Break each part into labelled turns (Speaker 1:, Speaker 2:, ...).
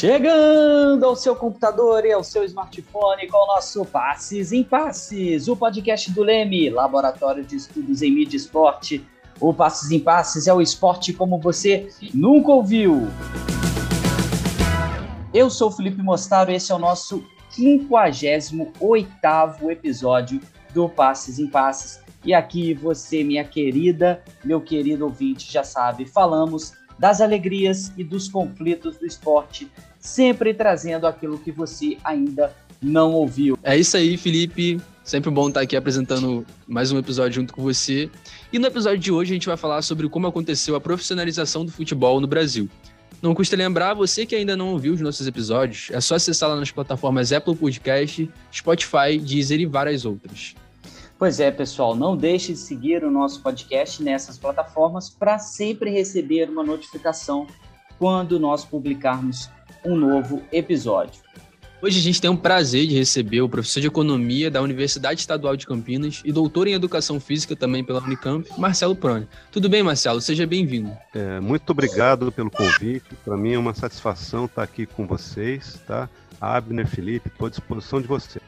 Speaker 1: Chegando ao seu computador e ao seu smartphone com o nosso Passes em Passes, o podcast do Leme, Laboratório de Estudos em Mídia e Esporte. O Passes em Passes é o esporte como você nunca ouviu. Eu sou o Felipe Mostaro e esse é o nosso 58º episódio do Passes em Passes. E aqui você, minha querida, meu querido ouvinte, já sabe, falamos das alegrias e dos conflitos do esporte, sempre trazendo aquilo que você ainda não ouviu.
Speaker 2: É isso aí, Felipe. Sempre bom estar aqui apresentando mais um episódio junto com você. E no episódio de hoje a gente vai falar sobre como aconteceu a profissionalização do futebol no Brasil. Não custa lembrar, você que ainda não ouviu os nossos episódios, é só acessar lá nas plataformas Apple Podcast, Spotify, Deezer e várias outras.
Speaker 1: Pois é, pessoal, não deixe de seguir o nosso podcast nessas plataformas para sempre receber uma notificação quando nós publicarmos um novo episódio.
Speaker 2: Hoje a gente tem o prazer de receber o professor de Economia da Universidade Estadual de Campinas e doutor em Educação Física também pela Unicamp, Marcelo Prone. Tudo bem, Marcelo? Seja bem-vindo.
Speaker 3: É, muito obrigado pelo convite. Para mim é uma satisfação estar aqui com vocês, tá? Abner, Felipe, estou à disposição de vocês.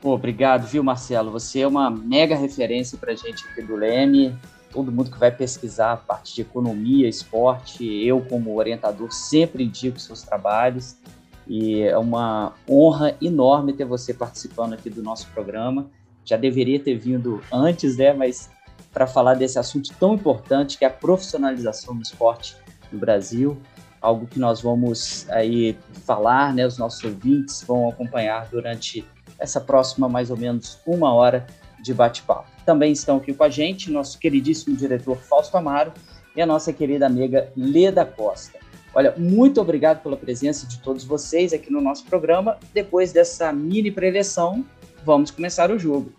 Speaker 1: Pô, obrigado, viu, Marcelo? Você é uma mega referência para a gente aqui do Leme. Todo mundo que vai pesquisar a parte de economia, esporte, eu, como orientador, sempre indico seus trabalhos. E é uma honra enorme ter você participando aqui do nosso programa. Já deveria ter vindo antes, né? Mas para falar desse assunto tão importante que é a profissionalização do esporte no Brasil, algo que nós vamos aí falar, né? Os nossos ouvintes vão acompanhar durante essa próxima mais ou menos uma hora de bate-papo. Também estão aqui com a gente nosso queridíssimo diretor Fausto Amaro e a nossa querida amiga Leda Costa. Olha, muito obrigado pela presença de todos vocês aqui no nosso programa. Depois dessa mini preleção, vamos começar o jogo.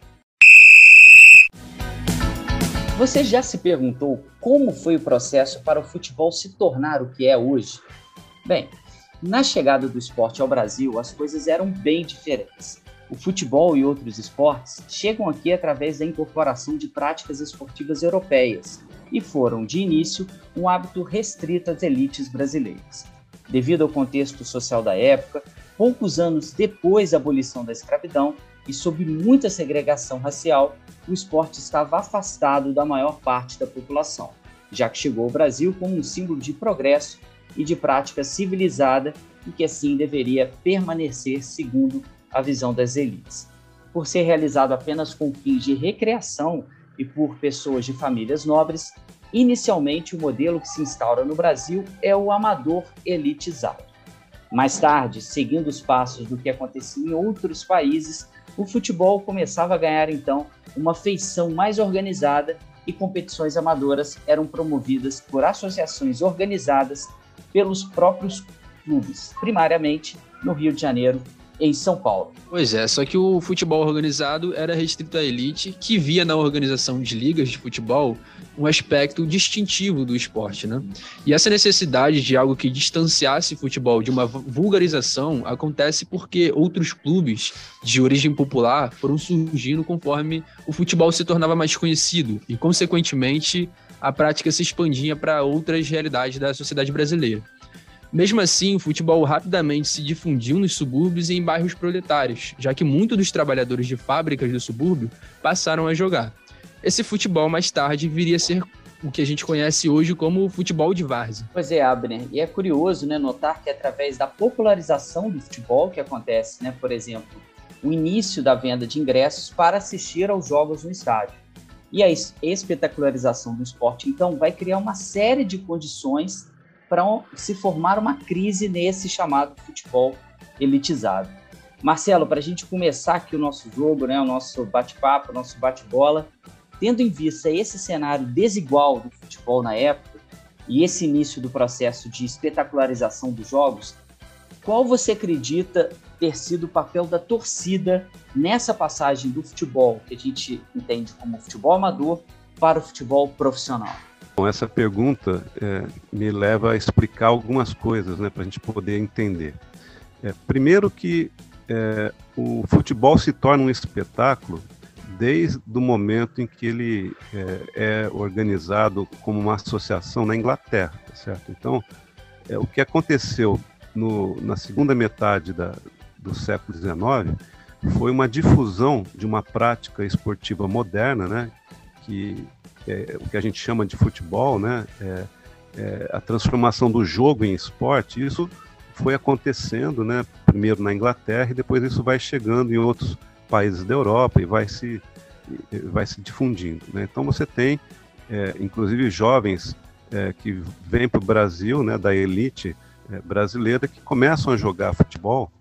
Speaker 1: Você já se perguntou como foi o processo para o futebol se tornar o que é hoje? Bem, na chegada do esporte ao Brasil, as coisas eram bem diferentes. O futebol e outros esportes chegam aqui através da incorporação de práticas esportivas europeias e foram, de início, um hábito restrito às elites brasileiras. Devido ao contexto social da época, poucos anos depois da abolição da escravidão e sob muita segregação racial, o esporte estava afastado da maior parte da população, já que chegou ao Brasil como um símbolo de progresso e de prática civilizada e que assim deveria permanecer segundo a visão das elites. Por ser realizado apenas com fins de recreação e por pessoas de famílias nobres, inicialmente o modelo que se instaura no Brasil é o amador elitizado. Mais tarde, seguindo os passos do que acontecia em outros países, o futebol começava a ganhar então uma feição mais organizada e competições amadoras eram promovidas por associações organizadas pelos próprios clubes, primariamente no Rio de Janeiro em São Paulo.
Speaker 2: Pois é, só que o futebol organizado era restrito à elite, que via na organização de ligas de futebol um aspecto distintivo do esporte, né? E essa necessidade de algo que distanciasse o futebol de uma vulgarização acontece porque outros clubes de origem popular foram surgindo conforme o futebol se tornava mais conhecido e, consequentemente, a prática se expandia para outras realidades da sociedade brasileira. Mesmo assim, o futebol rapidamente se difundiu nos subúrbios e em bairros proletários, já que muitos dos trabalhadores de fábricas do subúrbio passaram a jogar. Esse futebol mais tarde viria a ser o que a gente conhece hoje como futebol de várzea.
Speaker 1: Pois é, Abner, e é curioso né, notar que através da popularização do futebol que acontece, né, por exemplo, o início da venda de ingressos para assistir aos jogos no estádio. E a espetacularização do esporte, então, vai criar uma série de condições para se formar uma crise nesse chamado futebol elitizado. Marcelo, para a gente começar aqui o nosso jogo, né, o nosso bate-papo, o nosso bate-bola, tendo em vista esse cenário desigual do futebol na época e esse início do processo de espetacularização dos jogos, qual você acredita ter sido o papel da torcida nessa passagem do futebol, que a gente entende como futebol amador, para o futebol profissional?
Speaker 3: Bom, essa pergunta é, me leva a explicar algumas coisas né, para a gente poder entender. É, primeiro que é, o futebol se torna um espetáculo desde o momento em que ele é, é organizado como uma associação na Inglaterra, tá certo? Então, é, o que aconteceu no, na segunda metade da, do século XIX foi uma difusão de uma prática esportiva moderna, né, que é o que a gente chama de futebol, né, é, é a transformação do jogo em esporte. Isso foi acontecendo, né, primeiro na Inglaterra e depois isso vai chegando em outros países da Europa e vai se vai se difundindo. Né? Então você tem, é, inclusive, jovens é, que vêm para o Brasil, né, da elite é, brasileira, que começam a jogar futebol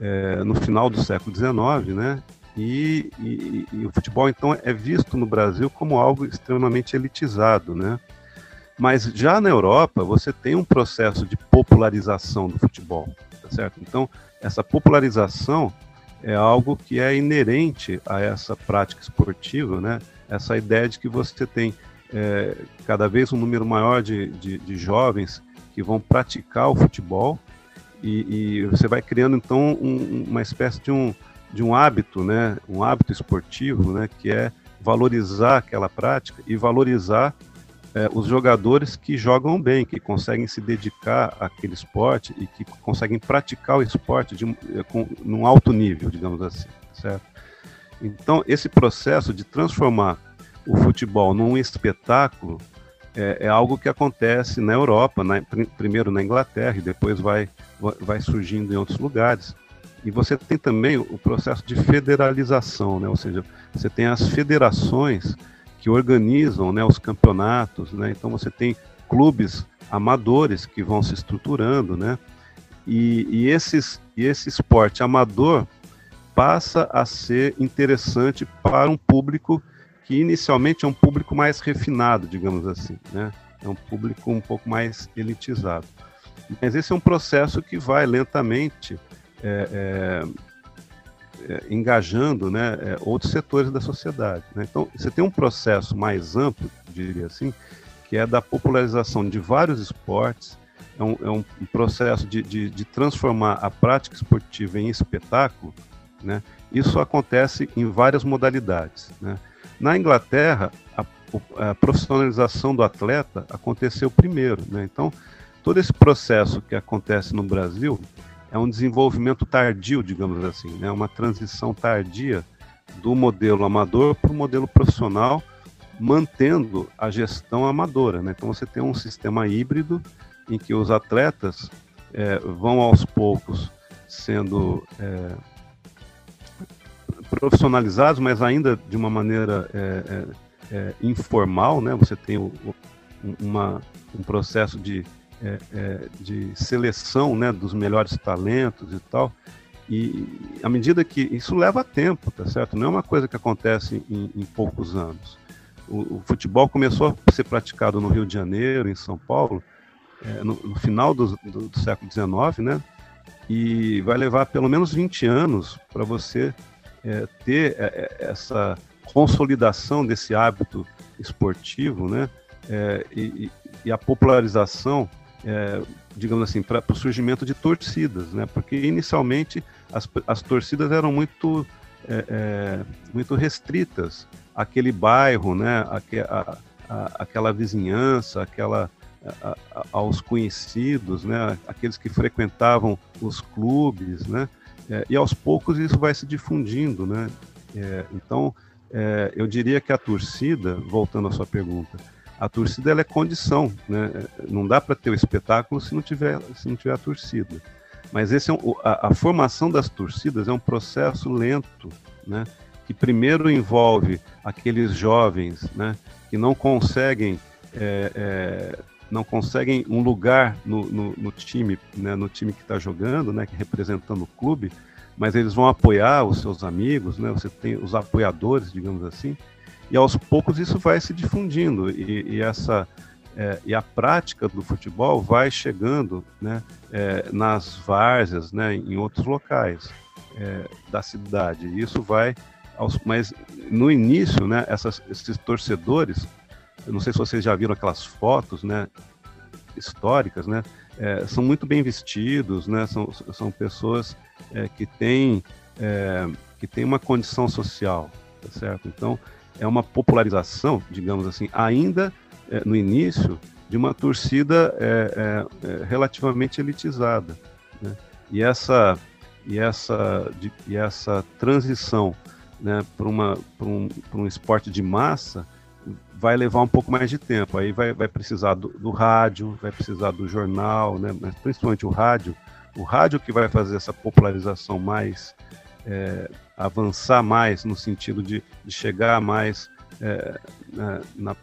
Speaker 3: é, no final do século XIX, né? E, e, e, o futebol então é visto no Brasil como algo extremamente elitizado, né? Mas já na Europa você tem um processo de popularização do futebol, tá certo? Então essa popularização é algo que é inerente a essa prática esportiva, né? Essa ideia de que você tem é, cada vez um número maior de, de, de jovens que vão praticar o futebol e, e você vai criando então um, uma espécie de um, de um hábito, né, um hábito esportivo, né, que é valorizar aquela prática e valorizar é, os jogadores que jogam bem, que conseguem se dedicar àquele esporte e que conseguem praticar o esporte de, é, com, num alto nível, digamos assim, certo? Então, esse processo de transformar o futebol num espetáculo é, é algo que acontece na Europa, na, primeiro na Inglaterra e depois vai, vai surgindo em outros lugares. E você tem também o processo de federalização, né? ou seja, você tem as federações que organizam né, os campeonatos, né? então você tem clubes amadores que vão se estruturando, né? E, e, esses, e esse esporte amador passa a ser interessante para um público que inicialmente é um público mais refinado, digamos assim, né? É um público um pouco mais elitizado. Mas esse é um processo que vai lentamente é, é, é, engajando né, é, outros setores da sociedade. Né? Então, você tem um processo mais amplo, diria assim, que é da popularização de vários esportes, é um, é um processo de, de, de, transformar a prática esportiva em espetáculo. Né? Isso acontece em várias modalidades. Né? Na Inglaterra, a, a profissionalização do atleta aconteceu primeiro, né? Então, todo esse processo que acontece no Brasil é um desenvolvimento tardio, digamos assim, né? Uma transição tardia do modelo amador para o modelo profissional, mantendo a gestão amadora, né? Então, você tem um sistema híbrido em que os atletas é, vão aos poucos sendo é, profissionalizados, mas ainda de uma maneira é, é, é, informal, né? Você tem o, uma, um processo de, é, é, de seleção, né, dos melhores talentos e tal. E à medida que isso leva tempo, tá certo? Não é uma coisa que acontece em, em poucos anos. O, o, futebol começou a ser praticado no Rio de Janeiro, em São Paulo, é, no, no, final do, do, do século XIX, né? E vai levar pelo menos 20 anos para você é, ter é, é, essa consolidação desse hábito esportivo, né? É, e, e, a popularização, é, digamos assim, para o surgimento de torcidas, né? Porque inicialmente as, as torcidas eram muito é, muito restritas àquele bairro, né? Aque, a, a, aquela vizinhança, aquela a, aos conhecidos, né? Aqueles que frequentavam os clubes, né? É, e aos poucos isso vai se difundindo, né? É, então, é, eu diria que a torcida, voltando à sua pergunta, a torcida ela é condição, né? Não dá para ter o espetáculo se não tiver se não tiver a torcida. Mas esse é um, a, a, formação das torcidas é um processo lento, né? Que primeiro envolve aqueles jovens, né? Que não conseguem é, é, não conseguem um lugar no, no, no time, né, no time que está jogando, né, que representando o clube, mas eles vão apoiar os seus amigos, né, você tem os apoiadores, digamos assim, e aos poucos isso vai se difundindo e, e essa é, e a prática do futebol vai chegando né, é, nas várzeas, né, em outros locais é, da cidade. E isso vai, aos, mas no início, né, essas, esses torcedores eu não sei se vocês já viram aquelas fotos, né, históricas, né, é, são muito bem vestidos, né, são, são pessoas é, que têm é, que têm uma condição social, tá certo? Então é uma popularização, digamos assim, ainda é, no início de uma torcida é, é, relativamente elitizada. Né? E essa e essa de, e essa transição né, para um, um esporte de massa vai levar um pouco mais de tempo. Aí vai, vai precisar do, do rádio, vai precisar do jornal, né, mas principalmente o rádio. O rádio que vai fazer essa popularização mais, é, avançar mais no sentido de, de chegar mais é, na, na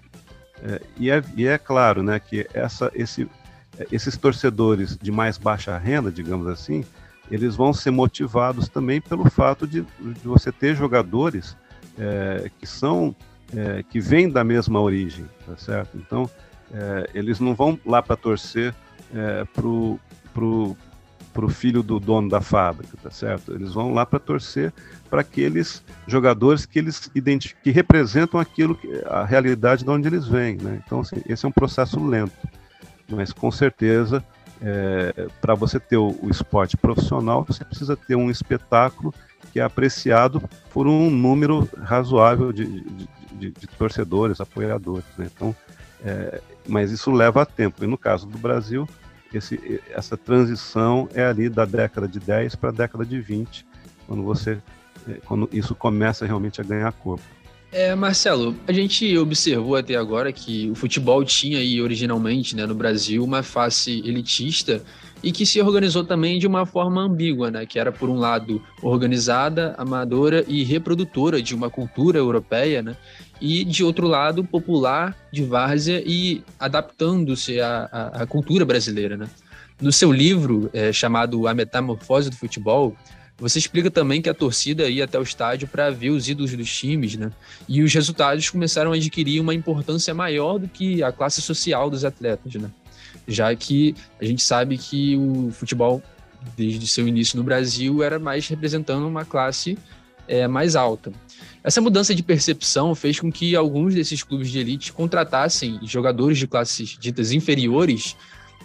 Speaker 3: é, e, é, e é claro né, que essa, esse, esses torcedores de mais baixa renda, digamos assim, eles vão ser motivados também pelo fato de, de você ter jogadores é, que são é, que vêm da mesma origem, tá certo? Então eles não vão lá para torcer é, pro, pro, pro filho do dono da fábrica, tá certo? Eles vão lá para torcer para aqueles jogadores que eles que representam aquilo que a realidade de onde eles vêm, né? Então assim, esse é um processo lento, mas com certeza é, para você ter o, o, esporte profissional, você precisa ter um espetáculo que é apreciado por um número razoável de, de, de, de torcedores, apoiadores. Né? Então, é, mas isso leva tempo. E no caso do Brasil, esse, essa transição é ali da década de 10 para a década de 20, quando você é, quando isso começa realmente a ganhar corpo.
Speaker 2: É, Marcelo, a gente observou até agora que o futebol tinha aí originalmente, né, no Brasil, uma face elitista e que se organizou também de uma forma ambígua, né, que era por um lado organizada, amadora e reprodutora de uma cultura europeia, né, e de outro lado popular, de várzea e adaptando-se à, à, à, cultura brasileira, né. No seu livro é, chamado A Metamorfose do Futebol, você explica também que a torcida ia até o estádio para ver os ídolos dos times, né? E os resultados começaram a adquirir uma importância maior do que a classe social dos atletas, né? Já que a gente sabe que o futebol, desde seu início no Brasil, era mais representando uma classe é, mais alta. Essa mudança de percepção fez com que alguns desses clubes de elite contratassem jogadores de classes ditas inferiores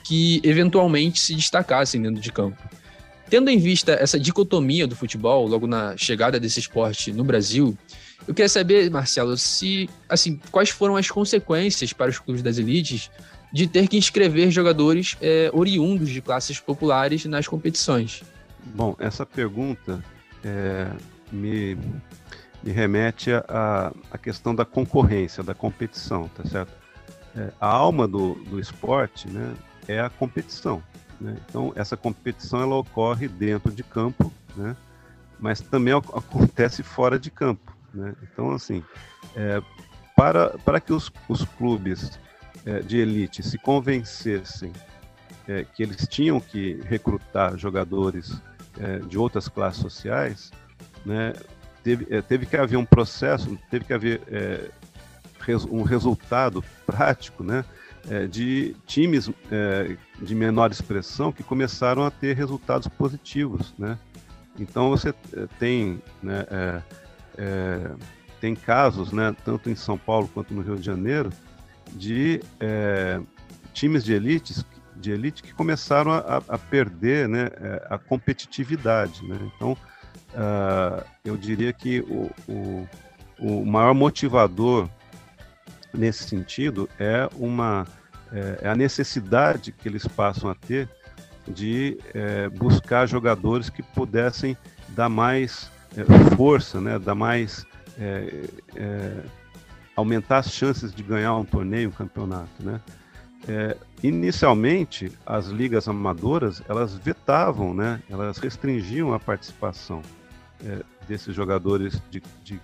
Speaker 2: que eventualmente se destacassem dentro de campo. Tendo em vista essa dicotomia do futebol, logo na chegada desse esporte no Brasil, eu queria saber, Marcelo, se assim, quais foram as consequências para os clubes das elites de ter que inscrever jogadores é, oriundos de classes populares nas competições?
Speaker 3: Bom, essa pergunta é, me, me remete à questão da concorrência, da competição, tá certo? É, a alma do, do esporte né, é a competição. Né? Então, essa competição ela ocorre dentro de campo, né? mas também acontece fora de campo. Né? Então, assim, é, para, para que os, os clubes é, de elite se convencessem é, que eles tinham que recrutar jogadores é, de outras classes sociais, né, teve, é, teve que haver um processo, teve que haver é, res, um resultado prático, né, é, de times é, de menor expressão que começaram a ter resultados positivos, né? Então você é, tem, né, é, é, tem casos, né, tanto em São Paulo quanto no Rio de Janeiro, de é, times de elite, de elite que começaram a, a perder, né, a competitividade, né? Então uh, eu diria que o, o, o maior motivador nesse sentido é uma é, é, a necessidade que eles passam a ter de é, buscar jogadores que pudessem dar mais é, força, né, dar mais é, é, aumentar as chances de ganhar um torneio, um campeonato, né? inicialmente, as ligas amadoras elas vetavam, né? Elas restringiam a participação desses jogadores de, de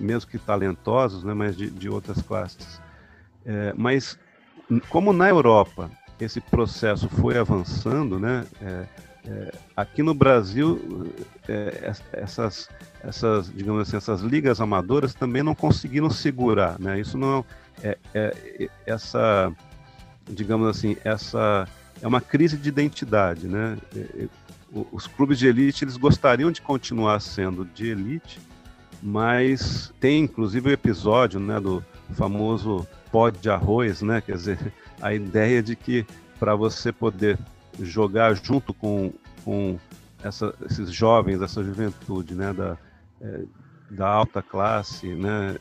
Speaker 3: mesmo que talentosos, né? Mas de, de outras classes. mas como na Europa esse processo foi avançando, né? É, é, aqui no Brasil é, essas, essas, digamos assim, essas ligas amadoras também não conseguiram segurar, né? Isso não é, é, é essa, digamos assim, essa é uma crise de identidade, né? É, os clubes de elite eles gostariam de continuar sendo de elite, mas tem inclusive o episódio, né, do famoso pó de arroz, né? Quer dizer, a ideia de que para você poder jogar junto com, com essa, esses jovens, essa juventude, né, da, é, da alta classe, né,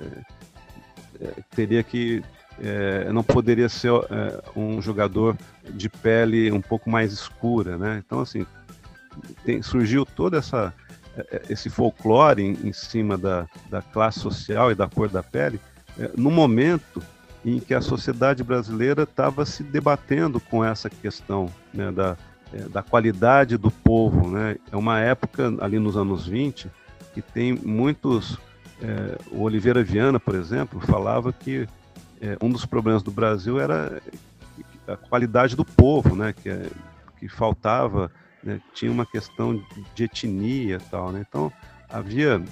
Speaker 3: é, teria que é, não poderia ser é, um jogador de pele um pouco mais escura, né? Então, assim, tem, surgiu toda essa é, é, esse folclore em, em, cima da, da classe social e da cor da pele, é, no momento em que a sociedade brasileira estava se debatendo com essa questão né, da, é, da qualidade do povo. Né? É uma época, ali nos anos 20, que tem muitos. É, o Oliveira Viana, por exemplo, falava que é, um dos problemas do Brasil era a qualidade do povo, né? que, que faltava, né? tinha uma questão de etnia tal. Né? Então, havia,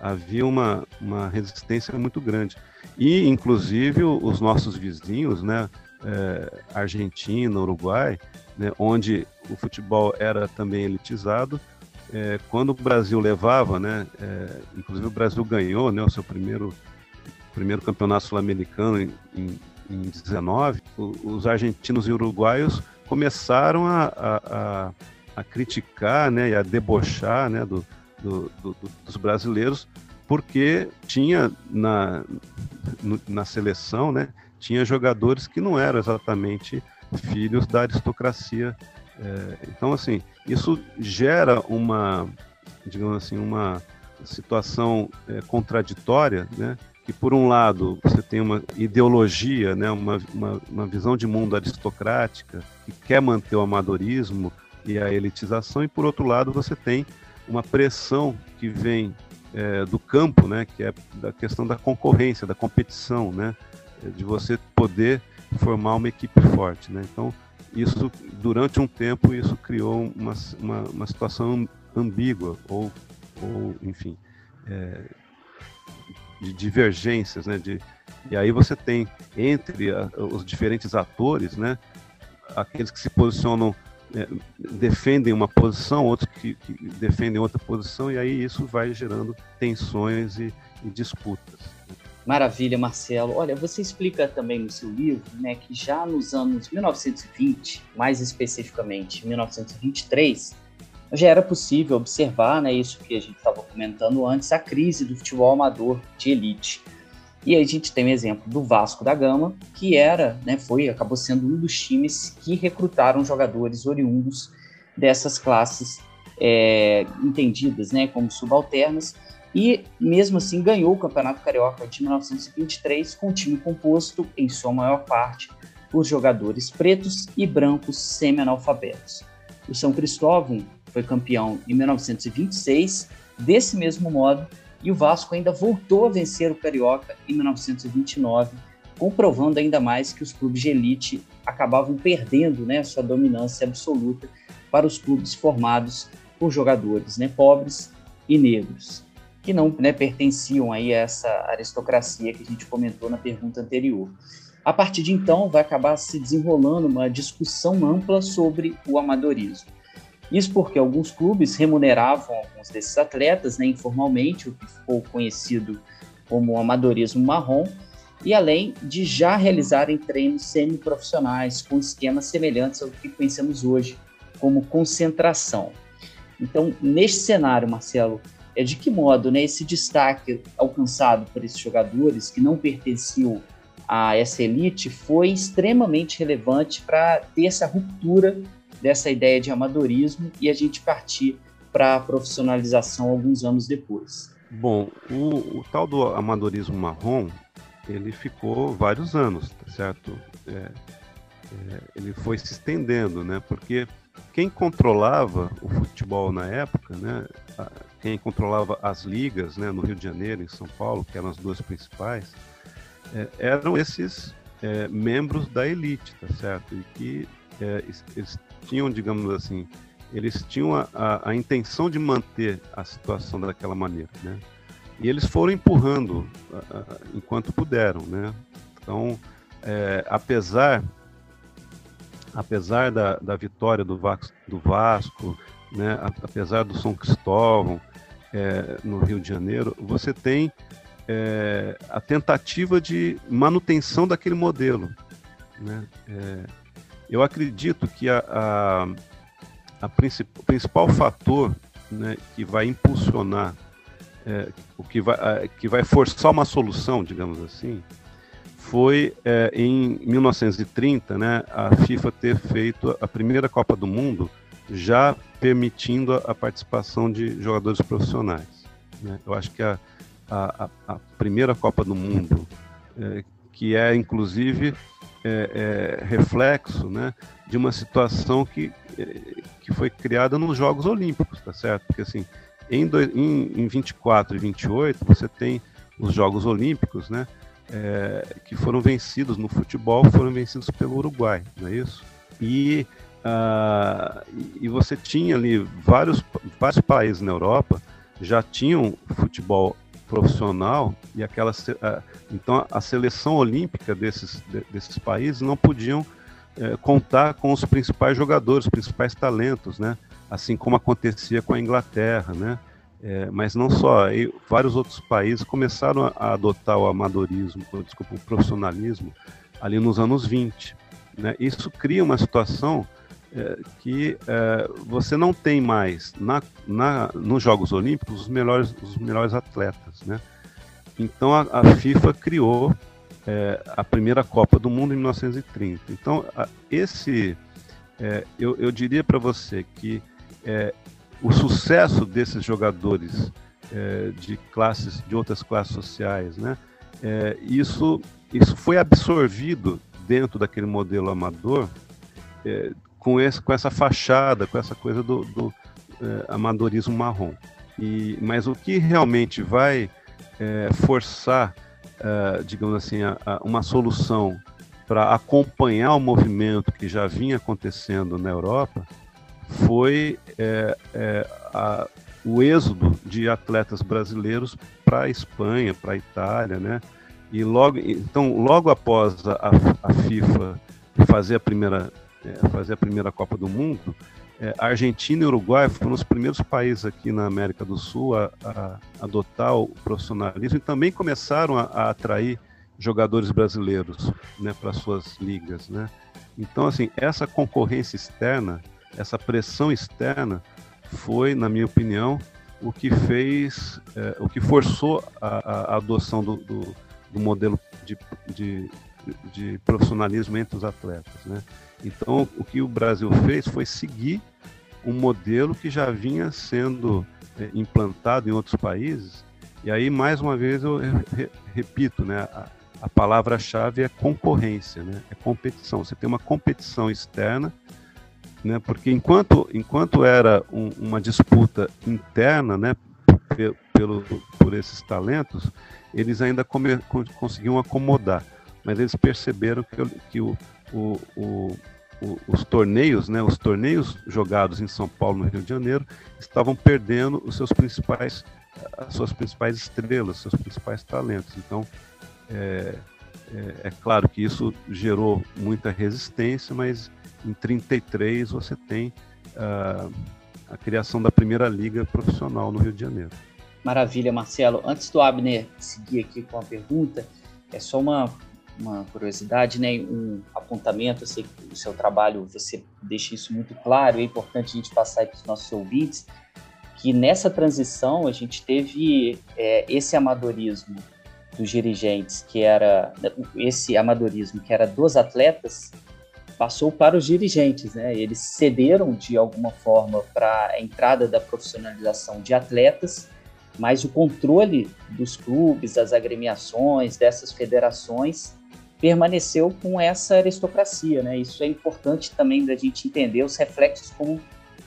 Speaker 3: havia uma, uma resistência muito grande. E, inclusive, os nossos vizinhos, né? É, Argentina, Uruguai, né, onde o futebol era também elitizado, é, quando o Brasil levava, né, é, inclusive o Brasil ganhou né, o seu primeiro, primeiro campeonato sul-americano em, em, em 19, os argentinos e uruguaios começaram a, a, a criticar né, e a debochar né, do, do, do, dos brasileiros, porque tinha na, na seleção, né, tinha jogadores que não eram exatamente filhos da aristocracia é, então, assim, isso gera uma, digamos assim, uma situação é, contraditória, né? Que por um lado você tem uma ideologia, né? Uma, uma, uma visão de mundo aristocrática que quer manter o amadorismo e a elitização, e por outro lado você tem uma pressão que vem é, do campo, né? Que é da questão da concorrência, da competição, né? De você poder formar uma equipe forte, né? Então isso durante um tempo isso criou uma, uma, uma situação ambígua ou, ou enfim é, de divergências né de, e aí você tem entre a, os diferentes atores né aqueles que se posicionam é, defendem uma posição outros que, que, defendem outra posição e aí isso vai gerando tensões e, e disputas
Speaker 1: Maravilha, Marcelo. Olha, você explica também no seu livro né, que já nos anos 1920, mais especificamente 1923, já era possível observar né, isso que a gente estava comentando antes, a crise do futebol amador de elite. E aí a gente tem o exemplo do Vasco da Gama, que era, né, foi, acabou sendo um dos times que recrutaram jogadores oriundos dessas classes é, entendidas né, como subalternas, e mesmo assim ganhou o Campeonato Carioca de 1923 com um time composto, em sua maior parte, por jogadores pretos e brancos semi-analfabetos. O São Cristóvão foi campeão em 1926, desse mesmo modo, e o Vasco ainda voltou a vencer o Carioca em 1929, comprovando ainda mais que os clubes de elite acabavam perdendo né, sua dominância absoluta para os clubes formados por jogadores né, pobres e negros que não né, pertenciam aí a essa aristocracia que a gente comentou na pergunta anterior. A partir de então, vai acabar se desenrolando uma discussão ampla sobre o amadorismo. Isso porque alguns clubes remuneravam alguns desses atletas né, informalmente, o que ficou conhecido como amadorismo marrom, e além de já realizarem treinos semiprofissionais com esquemas semelhantes ao que conhecemos hoje como concentração. Então, neste cenário, Marcelo, é de que modo né, esse destaque alcançado por esses jogadores que não pertenciam a essa elite foi extremamente relevante para ter essa ruptura dessa ideia de amadorismo e a gente partir para a profissionalização alguns anos depois.
Speaker 3: Bom, o, o, tal do amadorismo marrom, ele ficou vários anos, tá certo? É, é, ele foi se estendendo, né? Porque quem controlava o futebol na época, né? quem controlava as ligas né, no Rio de Janeiro, em São Paulo, que eram as duas principais, é, eram esses é, membros da elite, tá certo? E que é, eles tinham, digamos assim, eles tinham a, a, a, intenção de manter a situação daquela maneira, né? E eles foram empurrando enquanto puderam, né? Então, é, apesar apesar da, da vitória do Vasco, do Vasco né, apesar do São Cristóvão, é, no Rio de Janeiro, você tem é, a tentativa de manutenção daquele modelo. Né? É, eu acredito que a, a, a princip, o principal fator né, que vai impulsionar, é, o que vai, a, que vai forçar uma solução, digamos assim, foi é, em 1930, né, a FIFA ter feito a primeira Copa do Mundo, já permitindo a, participação de jogadores profissionais. Né? Eu acho que a, a, a, primeira Copa do Mundo, é, que é inclusive é, é, reflexo né, de uma situação que, é, que foi criada nos Jogos Olímpicos, tá certo? Porque assim, em, do, em, em 24 e 28 você tem os Jogos Olímpicos, né? é, que foram vencidos no futebol foram vencidos pelo Uruguai, não é isso? E, uh, e você tinha ali vários, vários países na Europa já tinham futebol profissional e aquela então a seleção olímpica desses, desses países não podiam uh, contar com os principais jogadores, os principais talentos, né? Assim como acontecia com a Inglaterra, né? É, mas não só, aí, vários outros países começaram a, a adotar o amadorismo, desculpa, o profissionalismo ali nos anos 20. Né? Isso cria uma situação é, que é, você não tem mais na, na, nos Jogos Olímpicos os melhores, os melhores atletas. Né? Então a, a FIFA criou é, a primeira Copa do Mundo em 1930. Então, a, esse, é, eu, eu diria para você que é, o sucesso desses jogadores de classes, de outras classes sociais, né? Isso, isso foi absorvido dentro daquele modelo amador com, esse, com essa fachada, com essa coisa do, do é, amadorismo marrom. E, mas o que realmente vai é, forçar, é, digamos assim, a, a uma solução para acompanhar o movimento que já vinha acontecendo na Europa foi a, o êxodo de atletas brasileiros para a Espanha, para a Itália, né? E logo, então, logo após a, a FIFA fazer a primeira é, fazer a primeira Copa do Mundo, é, a Argentina e Uruguai foram os primeiros países aqui na América do Sul a, a adotar o profissionalismo e também começaram a, a atrair jogadores brasileiros né, para suas ligas. Né? Então, assim, essa concorrência externa essa pressão externa foi, na minha opinião, o que fez, é, o que forçou a, a adoção do, do, do modelo de, de, de, profissionalismo entre os atletas. Né? Então, o que o Brasil fez foi seguir um modelo que já vinha sendo é, implantado em outros países. E aí, mais uma vez, eu re, repito, né? A, a palavra-chave é concorrência, né? é competição. Você tem uma competição externa né? Porque enquanto, enquanto era um, uma disputa interna, né, pelo, por esses talentos, eles ainda come, conseguiam acomodar, mas eles perceberam que, que o, o, o, os torneios, né, os torneios jogados em São Paulo, no Rio de Janeiro, estavam perdendo os seus principais, as suas principais estrelas, seus principais talentos. Então, é, é, é claro que isso gerou muita resistência, mas em 33 você tem uh, a criação da primeira liga profissional no Rio de Janeiro.
Speaker 1: Maravilha, Marcelo. Antes do Abner seguir aqui com a pergunta, é só uma, uma curiosidade, né? um apontamento. Eu sei que o seu trabalho você deixa isso muito claro, é importante a gente passar para os nossos ouvintes que nessa transição a gente teve é, esse amadorismo dos dirigentes, que era esse amadorismo que era dos atletas, passou para os dirigentes, né? Eles cederam de alguma forma para a entrada da profissionalização de atletas, mas o controle dos clubes, das agremiações, dessas federações permaneceu com essa aristocracia, né? Isso é importante também da gente entender os reflexos como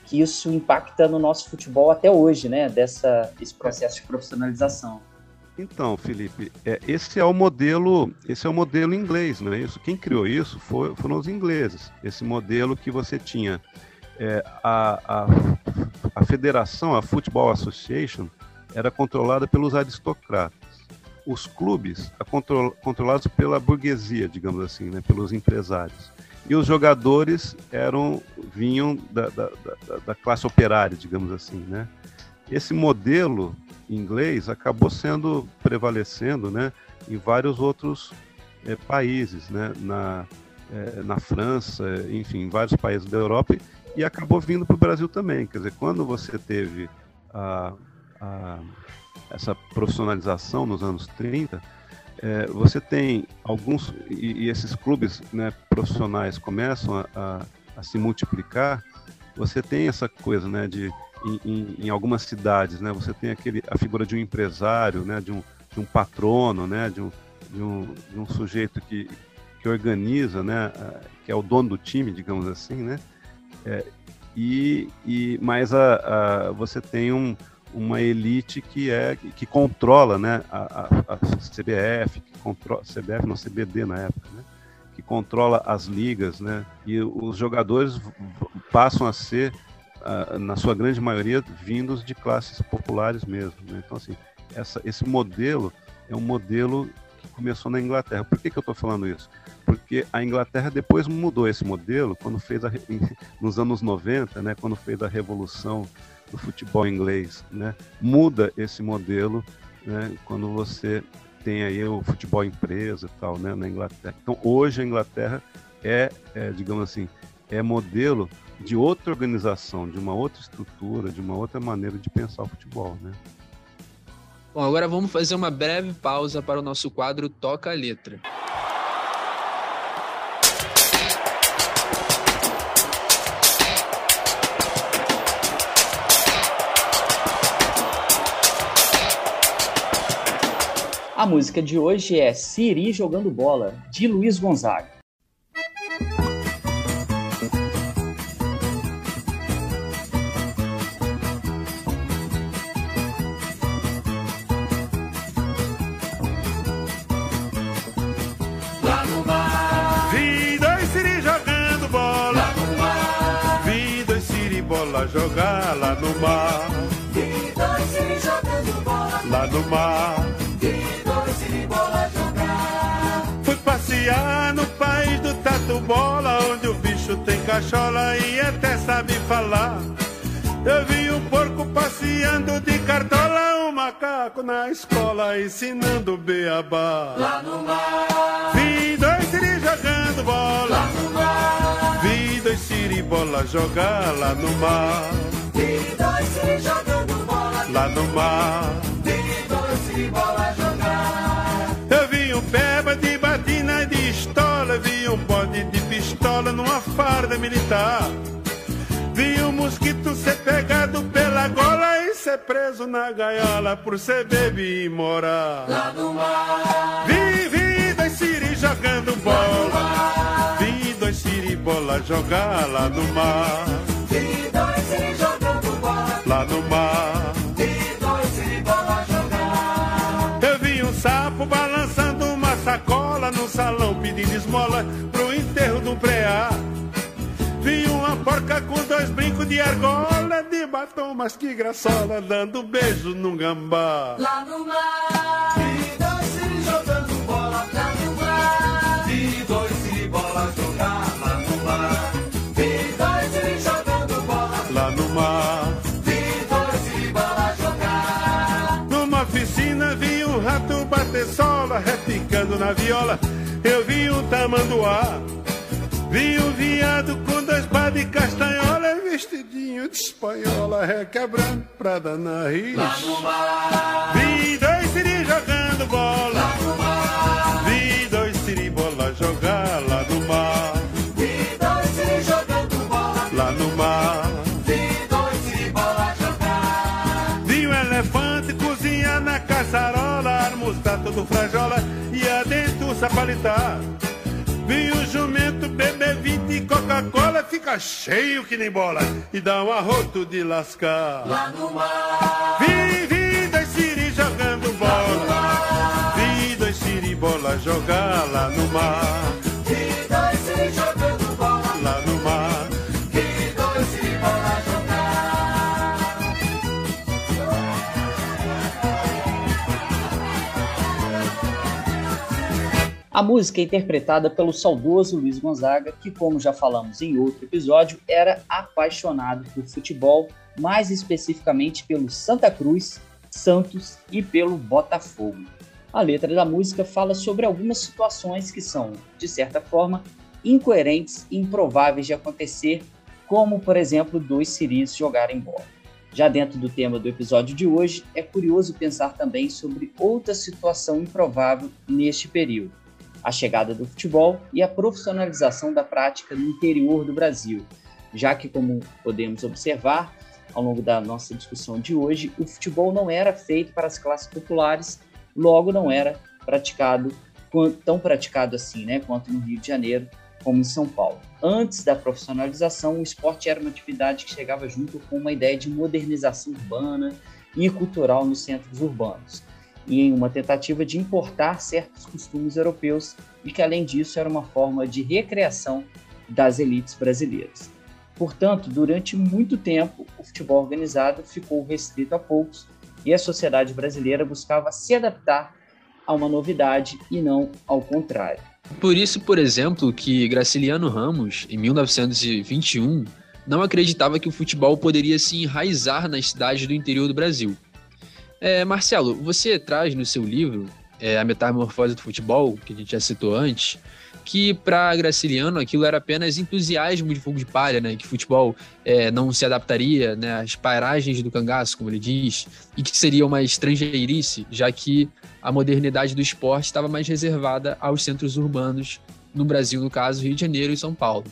Speaker 1: que isso impacta no nosso futebol até hoje, né? Dessa esse processo de profissionalização.
Speaker 3: Então, Felipe, é, esse é o modelo, esse é o modelo inglês, não é isso? Quem criou isso foi, foram os ingleses. Esse modelo que você tinha é, a, a, a federação, a Football Association, era controlada pelos aristocratas. Os clubes, controlados pela burguesia, digamos assim, né, pelos empresários. E os jogadores eram vinham da, da, da, da classe operária, digamos assim, né? Esse modelo inglês acabou sendo prevalecendo né, em vários outros é, países, né, na, é, na França, enfim, em vários países da Europa, e acabou vindo para o Brasil também. Quer dizer, quando você teve a, a, essa profissionalização nos anos 30, é, você tem alguns, e, e esses clubes né, profissionais começam a, a, a, se multiplicar, você tem essa coisa né, de, em, em, algumas cidades, né, você tem aquele, a figura de um empresário, né, de, um, de um patrono, né, de, um, de, um, de um sujeito que, que organiza, né, que é o dono do time, digamos assim, né, é, e, e, mas a, a, você tem um, uma elite que é que controla né, a, a, a CBF, que controla, CBF não, CBD na época, né, que controla as ligas, né, e os jogadores passam a ser, na sua grande maioria, vindos de classes populares mesmo. Né? Então, assim, essa, esse modelo é um modelo que começou na Inglaterra. Por que, que eu estou falando isso? Porque a Inglaterra depois mudou esse modelo quando fez a, nos anos 90, né, quando fez a revolução do futebol inglês, né? Muda esse modelo, né? Quando você tem aí o futebol empresa e tal, né? Na Inglaterra. Então hoje a Inglaterra é, é digamos assim, é modelo de outra organização, de uma outra estrutura, de uma outra maneira de pensar o futebol, né?
Speaker 2: Bom, agora vamos fazer uma breve pausa para o nosso quadro Toca a Letra.
Speaker 1: A música de hoje é Siri Jogando Bola, de Luiz Gonzaga.
Speaker 4: Lá no mar, vi dois Siri jogando bola. Lá no mar, vi dois Siri bola jogar lá no mar. Vi dois Siri jogando bola. Lá no mar. Passear no país do tatu bola, onde o bicho tem cachola e até sabe falar. Eu vi um porco passeando de cartola, um macaco na escola ensinando beabá. Lá no mar. Vi dois siri jogando bola. Lá no mar. Vi dois siri bola jogar lá no mar. Vi dois siri jogando bola. Lá no mar. Vi dois siri bola jogar. Pistola numa farda militar. Vi um mosquito ser pegado pela gola e ser preso na gaiola por ser bebê e morar. Lá no mar. Vi, vi dois siri jogando bola. Vi dois siri bola jogar lá no mar. Vi dois siri jogando bola. Lá no mar. Vi dois siri bola jogar. Eu vi um sapo balançando uma sacola no salão pedindo esmola pro do preá. Vi uma porca com dois brincos de argola, de batom, mas que graçola, dando beijo num gambá. Lá no mar, vi dois siri jogando bola, lá no mar. Vi dois siri bola jogar lá no mar. Vi dois siri jogando bola, lá no mar. Vi dois siri bola jogar. Numa oficina vi um rato bater sola, repicando na viola eu vi um tamanduá, vi um viado com dois pás de castanhola, vestidinho de espanhola, requebrando pra dar na risa. Vi dois siri jogando bola, lá no mar. vi dois siri bola jogar lá no mar. Vi dois siri jogando bola, lá no mar. Vi dois siri bola jogar. Vi um elefante cozinhar na caçarola, armustar todo frajola sapalitar. Vi o jumento beber 20 Coca-Cola, fica cheio que nem bola e dá um arroto de lascar. Lá no mar. Vi, vi dois siri jogando bola. Vi dois siri bola jogar lá no mar. Vi dois siri jogando
Speaker 1: A música é interpretada pelo saudoso Luiz Gonzaga, que, como já falamos em outro episódio, era apaixonado por futebol, mais especificamente pelo Santa Cruz, Santos e pelo Botafogo. A letra da música fala sobre algumas situações que são, de certa forma, incoerentes e improváveis de acontecer, como, por exemplo, dois ciris jogarem bola. Já dentro do tema do episódio de hoje, é curioso pensar também sobre outra situação improvável neste período: a chegada do futebol e a profissionalização da prática no interior do Brasil, já que, como podemos observar ao longo da nossa discussão de hoje, o futebol não era feito para as classes populares, logo não era praticado tão praticado assim, né, quanto no Rio de Janeiro, como em São Paulo. Antes da profissionalização, o esporte era uma atividade que chegava junto com uma ideia de modernização urbana e cultural nos centros urbanos, e em uma tentativa de importar certos costumes europeus, e que além disso era uma forma de recreação das elites brasileiras. Portanto, durante muito tempo, o futebol organizado ficou restrito a poucos e a sociedade brasileira buscava se adaptar a uma novidade e não ao contrário.
Speaker 2: Por isso, por exemplo, que Graciliano Ramos, em 1921, não acreditava que o futebol poderia se enraizar nas cidades do interior do Brasil. É, Marcelo, você traz no seu livro é, A Metamorfose do Futebol, que a gente já citou antes, que para Graciliano aquilo era apenas entusiasmo de fogo de palha, né? Que futebol é, não se adaptaria né, às paragens do cangaço, como ele diz, e que seria uma estrangeirice, já que a modernidade do esporte estava mais reservada aos centros urbanos, no Brasil, no caso, Rio de Janeiro e São Paulo.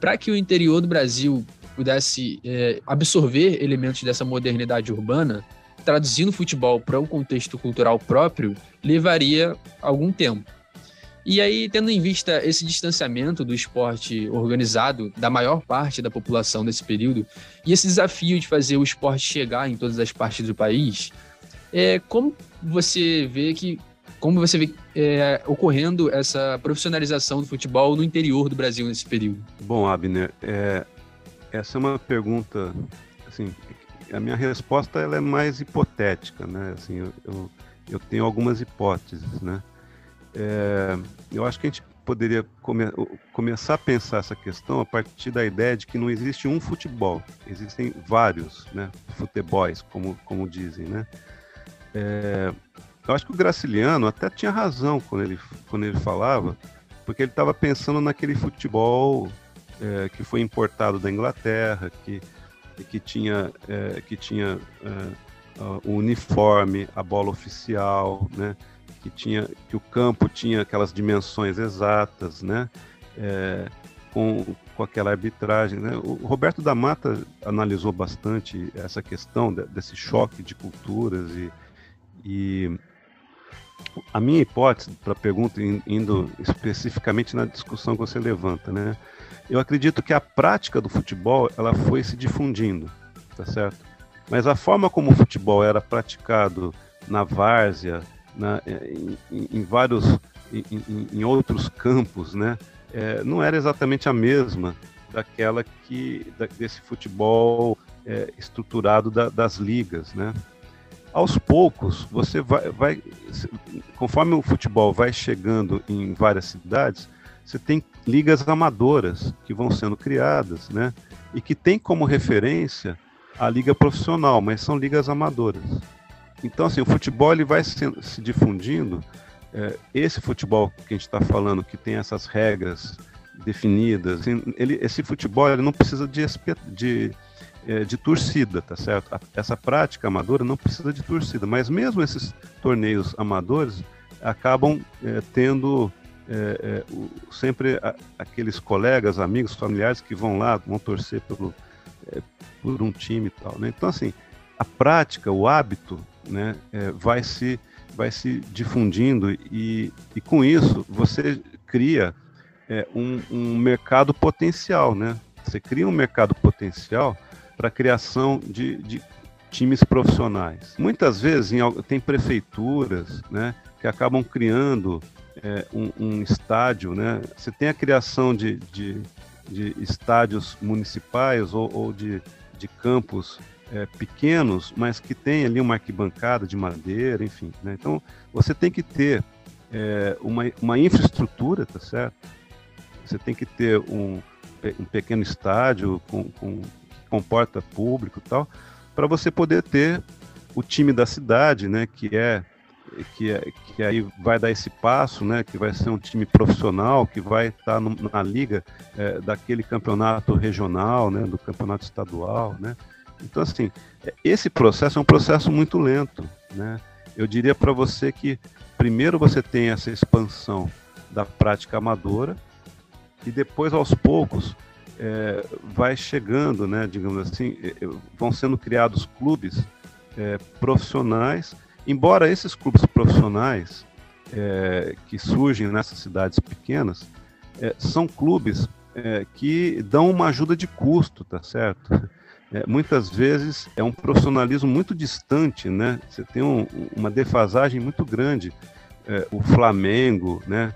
Speaker 2: Para que o interior do Brasil pudesse é, absorver elementos dessa modernidade urbana, traduzindo o futebol para um contexto cultural próprio, levaria algum tempo. E aí, tendo em vista esse distanciamento do esporte organizado da maior parte da população desse período, e esse desafio de fazer o esporte chegar em todas as partes do país, é, como você vê que como você vê é, ocorrendo essa profissionalização do futebol no interior do Brasil nesse período?
Speaker 3: Bom, Abner, é, essa é uma pergunta, assim, a minha resposta ela é mais hipotética, né? Assim, eu, eu, eu tenho algumas hipóteses, né? É, eu acho que a gente poderia come, começar a pensar essa questão a partir da ideia de que não existe um futebol, existem vários, né, futebols, como, como dizem, né. É, eu acho que o Graciliano até tinha razão quando ele, quando ele falava, porque ele estava pensando naquele futebol é, que foi importado da Inglaterra, que, que tinha, é, que tinha é, o uniforme, a bola oficial, né, que tinha que o campo tinha aquelas dimensões exatas, né? É, com, com aquela arbitragem, né? O Roberto da Mata analisou bastante essa questão de, desse choque de culturas e, e a minha hipótese para a pergunta indo especificamente na discussão que você levanta, né? Eu acredito que a prática do futebol ela foi se difundindo, tá certo? Mas a forma como o futebol era praticado na várzea, na, em, em, vários em, em, outros campos, né? É, não era exatamente a mesma daquela que da, desse futebol é, estruturado da, das ligas, né? Aos poucos, você vai, vai, conforme o futebol vai chegando em várias cidades, você tem ligas amadoras que vão sendo criadas, né? E que tem como referência a liga profissional, mas são ligas amadoras. Então, assim, o futebol ele vai se, se difundindo. É, esse futebol que a gente está falando, que tem essas regras definidas, ele, esse futebol ele não precisa de, de, de torcida, tá certo? Essa prática amadora não precisa de torcida, mas mesmo esses torneios amadores acabam é, tendo é, é, o, sempre a, aqueles colegas, amigos, familiares que vão lá, vão torcer pelo, é, por um time e tal. Né? Então, assim, a prática, o hábito, né, é, vai, se, vai se difundindo e, e com isso você cria é, um, um mercado potencial, né? Você cria um mercado potencial para a criação de, de times profissionais. Muitas vezes em, tem prefeituras né, que acabam criando é, um, um, estádio. Né? Você tem a criação de, de, de estádios municipais ou, ou de, de campos é, pequenos, mas que tem ali uma arquibancada de madeira, enfim. Né? Então, você tem que ter é, uma, uma infraestrutura, tá certo? Você tem que ter um, um pequeno estádio com, com, comporta público e tal, para você poder ter o time da cidade, né, que é que, é, que aí vai dar esse passo, né, que vai ser um time profissional, que vai estar tá na liga é, daquele campeonato regional, né, do campeonato estadual, né, Então, assim, esse processo é um processo muito lento, né? Eu diria para você que primeiro você tem essa expansão da prática amadora e depois, aos poucos, é, vai chegando, né, digamos assim, é, é, vão sendo criados clubes é, profissionais, embora esses clubes profissionais é, que surgem nessas cidades pequenas é, são clubes que dão uma ajuda de custo, tá certo? muitas vezes é um profissionalismo muito distante, né? Você tem um, uma defasagem muito grande. o Flamengo, né?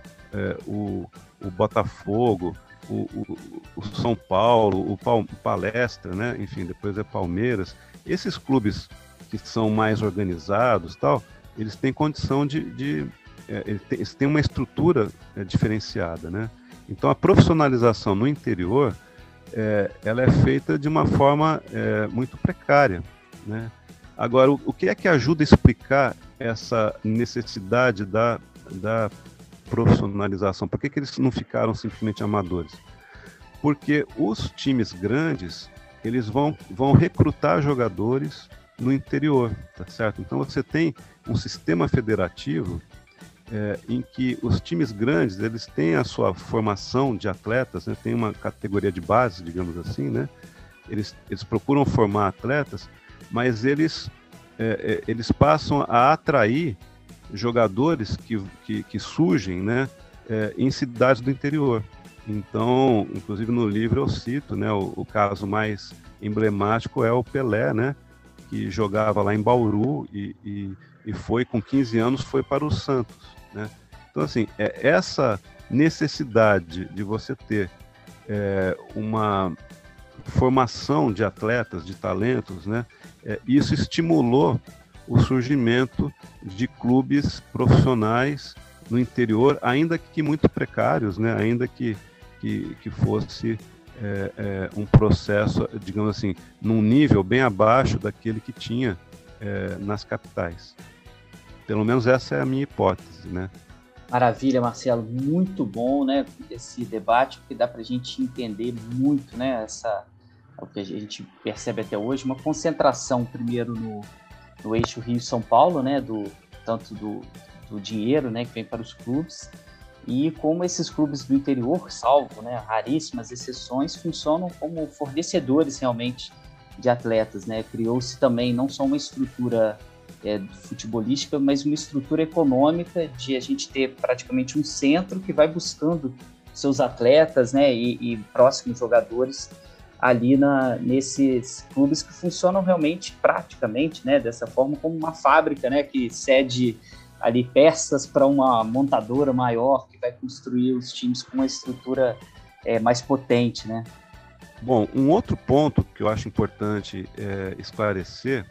Speaker 3: o, o Botafogo, o, o, São Paulo, o, o Palestra, né? enfim, depois é Palmeiras. Esses clubes que são mais organizados tal, eles têm condição de. de é, eles, têm, uma estrutura é, diferenciada. Né? Então a profissionalização no interior é, ela é feita de uma forma é, muito precária. Né? Agora, o, o que é que ajuda a explicar essa necessidade da, da profissionalização? Por que, que eles não ficaram simplesmente amadores? Porque os times grandes eles vão, vão recrutar jogadores no interior, tá certo? Então você tem um sistema federativo é, em que os times grandes eles têm a sua formação de atletas, né? tem uma categoria de base, digamos assim, né? Eles, eles procuram formar atletas, mas eles, é, eles passam a atrair jogadores que, que, que surgem né, é, em cidades do interior. Então, inclusive no livro eu cito, né, o, o, caso mais emblemático é o Pelé, né, que jogava lá em Bauru e, e, e foi com 15 anos foi para o Santos, né. Então, assim, é essa necessidade de você ter é, uma formação de atletas, de talentos, né, é, isso estimulou o surgimento de clubes profissionais no interior, ainda que muito precários, né? ainda que, que, que fosse é, é, um processo, digamos assim, num nível bem abaixo daquele que tinha é, nas capitais. Pelo menos essa é a minha hipótese, né?
Speaker 1: Maravilha, Marcelo, muito bom, né, esse debate, porque dá para a gente entender muito, né, essa, o que a gente percebe até hoje, uma concentração primeiro no, no eixo Rio-São Paulo, né, do, tanto do, do dinheiro né, que vem para os clubes, e como esses clubes do interior, salvo né, raríssimas exceções, funcionam como fornecedores realmente de atletas. Né? Criou-se também não só uma estrutura é, futebolística, mas uma estrutura econômica de a gente ter praticamente um centro que vai buscando seus atletas né, e, e próximos jogadores ali na, nesses clubes que funcionam realmente praticamente, né, dessa forma como uma fábrica, né, que cede ali peças para uma montadora maior que vai construir os times com uma estrutura é, mais potente, né?
Speaker 3: Bom, um outro ponto que eu acho importante é, esclarecer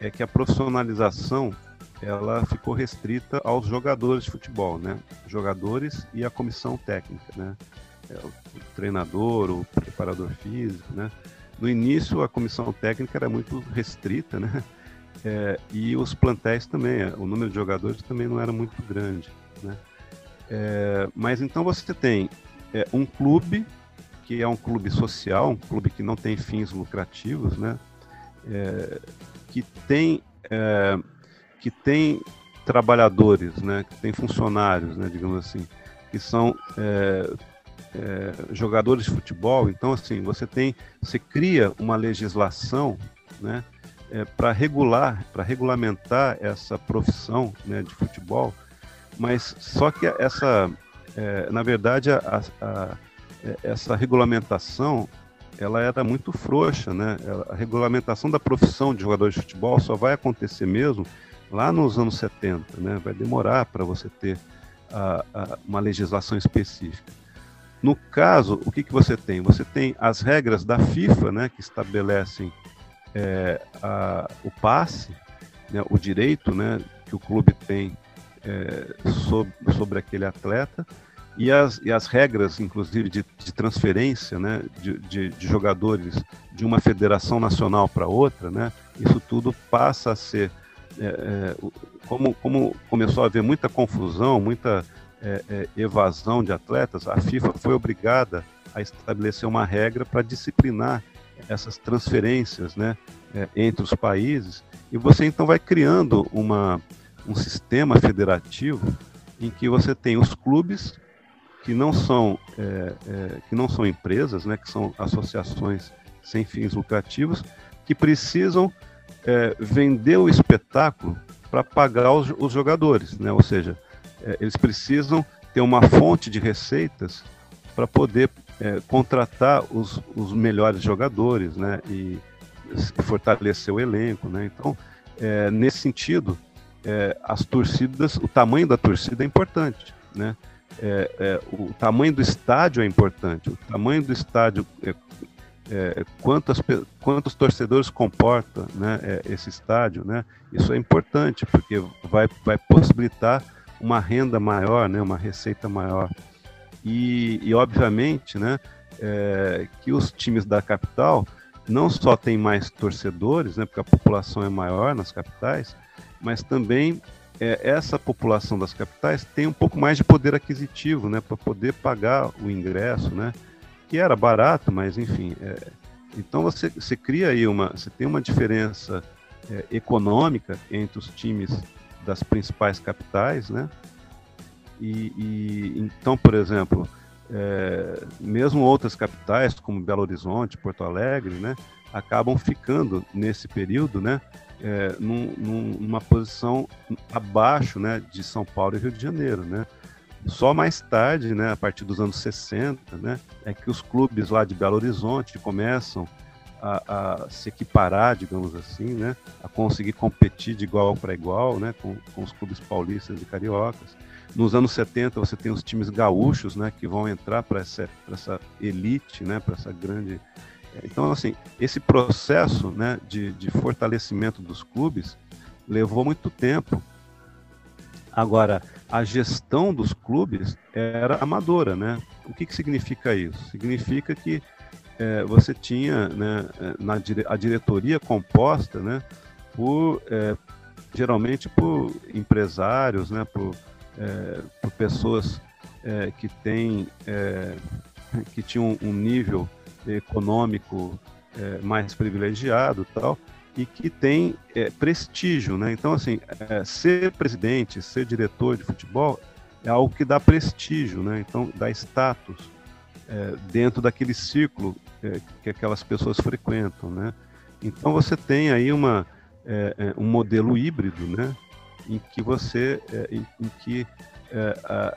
Speaker 3: é que a profissionalização ela ficou restrita aos jogadores de futebol, né? Jogadores e a comissão técnica, né? É, o treinador, o preparador físico, né? No início a comissão técnica era muito restrita, né? É, e os plantéis também, o número de jogadores também não era muito grande, né? É, mas então você tem é, um clube que é um clube social, um clube que não tem fins lucrativos, né? É, que tem é, que tem trabalhadores, né? Que tem funcionários, né? Digamos assim, que são é, jogadores de futebol. Então, assim, você tem, você cria uma legislação, né, é, para regular, para regulamentar essa profissão né, de futebol, mas só que essa, é, na verdade, a, a, é, essa regulamentação ela era muito frouxa, né? A regulamentação da profissão de jogador de futebol só vai acontecer mesmo lá nos anos 70, né? Vai demorar para você ter a, a, uma legislação específica. No caso, o que, que você tem? Você tem as regras da FIFA, né, que estabelecem é, a, o passe, né, o direito né, que o clube tem é, sobre, sobre aquele atleta, e as, e as regras, inclusive, de, de transferência né, de, de, de, jogadores de uma federação nacional para outra, né, isso tudo passa a ser. É, é, como, como começou a haver muita confusão, muita é, é, evasão de atletas, a FIFA foi obrigada a estabelecer uma regra para disciplinar essas transferências né, é, entre os países, e você então vai criando uma, um sistema federativo em que você tem os clubes que não são, é, é, que não são empresas, né, que são associações sem fins lucrativos, que precisam é, vender o espetáculo para pagar os, os, jogadores, né? ou seja, eles precisam ter uma fonte de receitas para poder é, contratar os, os, melhores jogadores né? e fortalecer o elenco. Né? Então, é, nesse sentido, é, as torcidas, o tamanho da torcida é importante. Né? É, o tamanho do estádio é importante, o tamanho do estádio é, quantos torcedores comporta né, é, esse estádio, né? Isso é importante porque vai, vai possibilitar uma renda maior, né, uma receita maior. E, e obviamente, né, é, que os times da capital não só têm mais torcedores, né, porque a população é maior nas capitais, mas também é, essa população das capitais tem um pouco mais de poder aquisitivo, né, para poder pagar o ingresso, né, que era barato, mas enfim. É, então você, você cria aí uma, você tem uma diferença é, econômica entre os times das principais capitais, né? E, e então, por exemplo, é, mesmo outras capitais como Belo Horizonte, Porto Alegre, né, acabam ficando nesse período, né, é, num, numa posição abaixo, né, de São Paulo e Rio de Janeiro, né? Só mais tarde, né, a partir dos anos 60, né, é que os clubes lá de Belo Horizonte começam a, a se equiparar, digamos assim, né, a conseguir competir de igual para igual né, com, com os clubes paulistas e cariocas. Nos anos 70 você tem os times gaúchos, né, que vão entrar para essa, essa elite, né, para essa grande. Então, assim, esse processo, né, de, de fortalecimento dos clubes levou muito tempo. Agora, a gestão dos clubes era amadora, né? O que, que significa isso? Significa que é, você tinha né, é, na dire a diretoria composta, né, por é, geralmente por empresários, né, por, é, por pessoas é, que têm é, que tinham um nível econômico mais privilegiado, tal, e que tem prestígio, né? Então, assim, ser presidente, ser diretor de futebol é algo que dá prestígio, né? Então, dá status é, dentro daquele círculo é, que aquelas pessoas frequentam, né? Então, você tem aí uma, é, é, um modelo híbrido, né? Em que você, em, em, que a,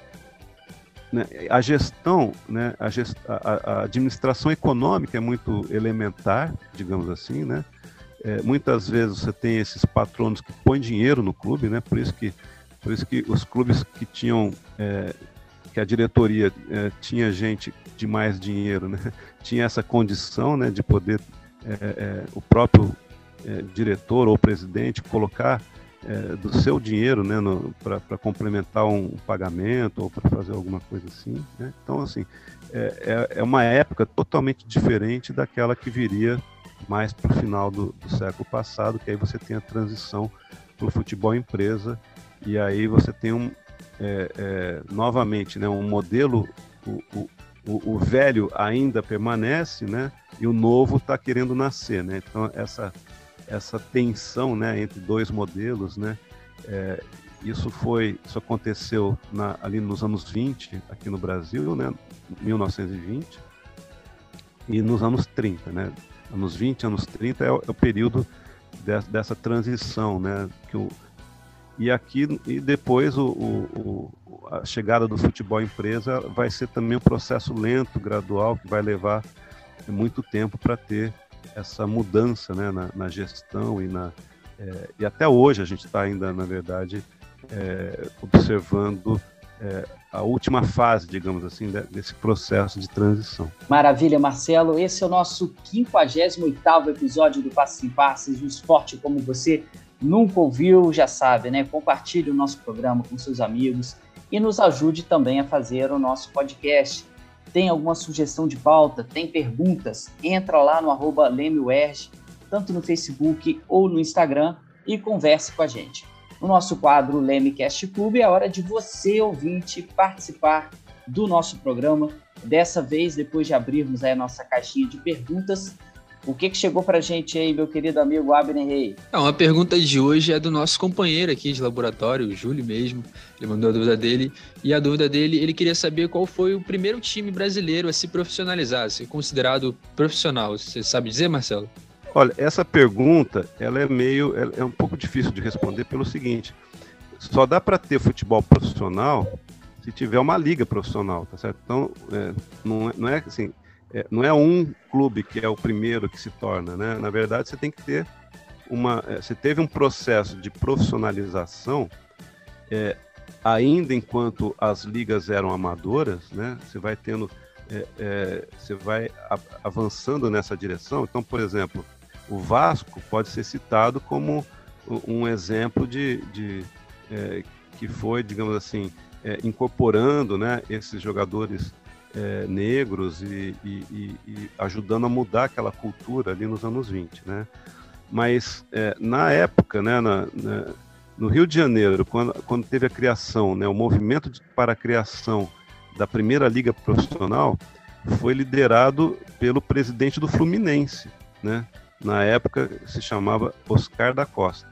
Speaker 3: né, a gestão, né, a, gest, a, a administração econômica é muito elementar, digamos assim, né? É, muitas vezes você tem esses patronos que põem dinheiro no clube, né? Por isso que, por isso que os clubes que tinham é, que a diretoria é, tinha gente de mais dinheiro, né? Tinha essa condição, né? De poder é, é, o próprio é, diretor ou presidente colocar do seu dinheiro, né? Para complementar um pagamento ou para fazer alguma coisa assim, né? Então assim é, é uma época totalmente diferente daquela que viria mais para o final do, do, século passado, que aí você tem a transição para o futebol empresa, e aí você tem um, é, é, novamente né, um modelo, o, o, velho ainda permanece, né, e o novo está querendo nascer. Né? Então, essa, essa tensão né, entre dois modelos, né, é, isso foi isso aconteceu na, ali nos anos 20 aqui no Brasil, né, 1920, e nos anos 30, né, anos 20, anos 30 é o, é o período de, dessa transição, né? Que o, e aqui e depois o, o, a chegada do futebol empresa vai ser também um processo lento, gradual, que vai levar muito tempo para ter essa mudança né, na, na gestão e na é, e até hoje a gente está ainda na verdade é, observando é, a última fase, digamos assim, desse processo de transição.
Speaker 1: Maravilha, Marcelo. Esse é o nosso 58º episódio do Passos em Passos, um esporte como você nunca ouviu, já sabe, né? Compartilhe o nosso programa com seus amigos e nos ajude também a fazer o nosso podcast. Tem alguma sugestão de pauta? Tem perguntas? Entra lá no arroba tanto no Facebook ou no Instagram, e converse com a gente no nosso quadro Lemecast Clube. É hora de você, ouvinte, participar do nosso programa. Dessa vez, depois de abrirmos a nossa caixinha de perguntas, O que, que chegou para a gente aí, meu querido amigo Abner Rey?
Speaker 2: Não, a pergunta de hoje é do nosso companheiro aqui de laboratório, o Júlio mesmo. Ele mandou a dúvida dele. E a dúvida dele, ele queria saber qual foi o primeiro time brasileiro a se profissionalizar, a ser considerado profissional. Você sabe dizer, Marcelo?
Speaker 3: Olha, essa pergunta, ela é meio, é um pouco difícil de responder pelo seguinte: só dá para ter futebol profissional se tiver uma liga profissional, tá certo? Então, é, não, é, não é assim, é, não é um clube que é o primeiro que se torna, né? Na verdade, você tem que ter uma, é, você teve um processo de profissionalização é, ainda enquanto as ligas eram amadoras, né? Você vai tendo, é, é, você vai avançando nessa direção. Então, por exemplo, o Vasco pode ser citado como um exemplo de, de é, que foi, digamos assim, incorporando, né, esses jogadores é, negros e, e, e, ajudando a mudar aquela cultura ali nos anos 20, né? Mas é, na época, né, na, na, no Rio de Janeiro, quando, quando teve a criação, né, o movimento de, para a criação da primeira liga profissional, foi liderado pelo presidente do Fluminense, né? Na época se chamava Oscar da Costa.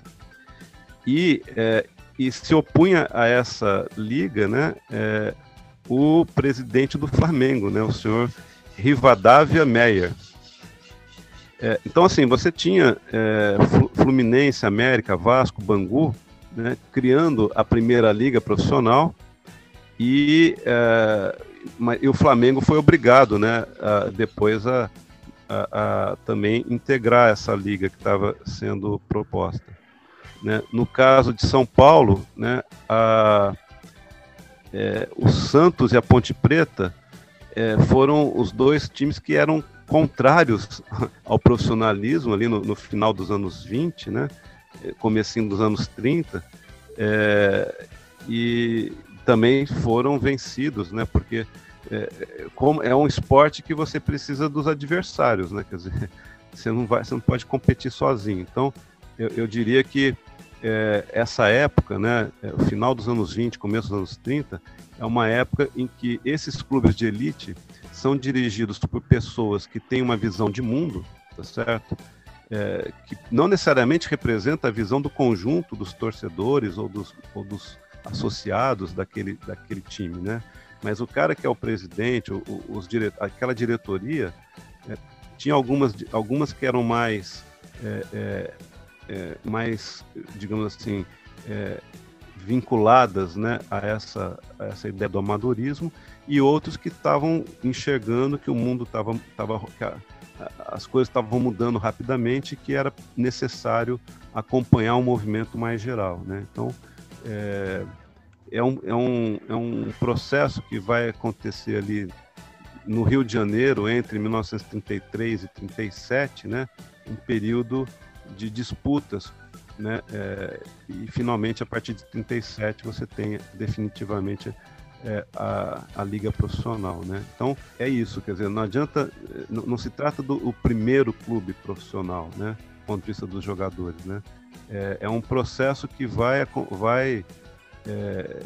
Speaker 3: E, é, e se opunha a essa liga, né? O presidente do Flamengo, né, o senhor Rivadavia Meyer. É, então, assim, você tinha é, Fluminense, América, Vasco, Bangu, né, criando a primeira liga profissional e, é, e o Flamengo foi obrigado, né, a, depois a, a, a, também integrar essa liga que estava sendo proposta. Né? No caso de São Paulo, né, a, é, o Santos e a Ponte Preta é, foram os dois times que eram contrários ao profissionalismo ali no, no final dos anos 20, né? É, comecinho dos anos 30, é, e também foram vencidos, né? Porque é, como é um esporte que você precisa dos adversários, né? Quer dizer, você não vai, você não pode competir sozinho. Então, eu, eu diria que é, essa época, né, é, o final dos anos 20, começo dos anos 30, é uma época em que esses clubes de elite são dirigidos por pessoas que têm uma visão de mundo, tá certo? É, que não necessariamente representa a visão do conjunto dos torcedores ou dos, ou dos associados daquele, daquele time, né? Mas o cara que é o presidente, o, os dire... aquela diretoria, é, tinha algumas, algumas que eram mais é, é mais, digamos assim, é, vinculadas né, a, essa, a essa ideia do amadorismo, e outros que estavam enxergando que o mundo estava. Tava, as coisas estavam mudando rapidamente que era necessário acompanhar um movimento mais geral. Né? Então, é, é, um, é, um, é um processo que vai acontecer ali no Rio de Janeiro entre 1933 e 37, né? um período de disputas, né? É, e finalmente a partir de 37 você tem definitivamente é, a, a liga profissional, né? Então é isso, quer dizer, não adianta, não, não se trata do primeiro clube profissional, né? Do ponto de vista dos jogadores, né? É, é um processo que vai, vai é,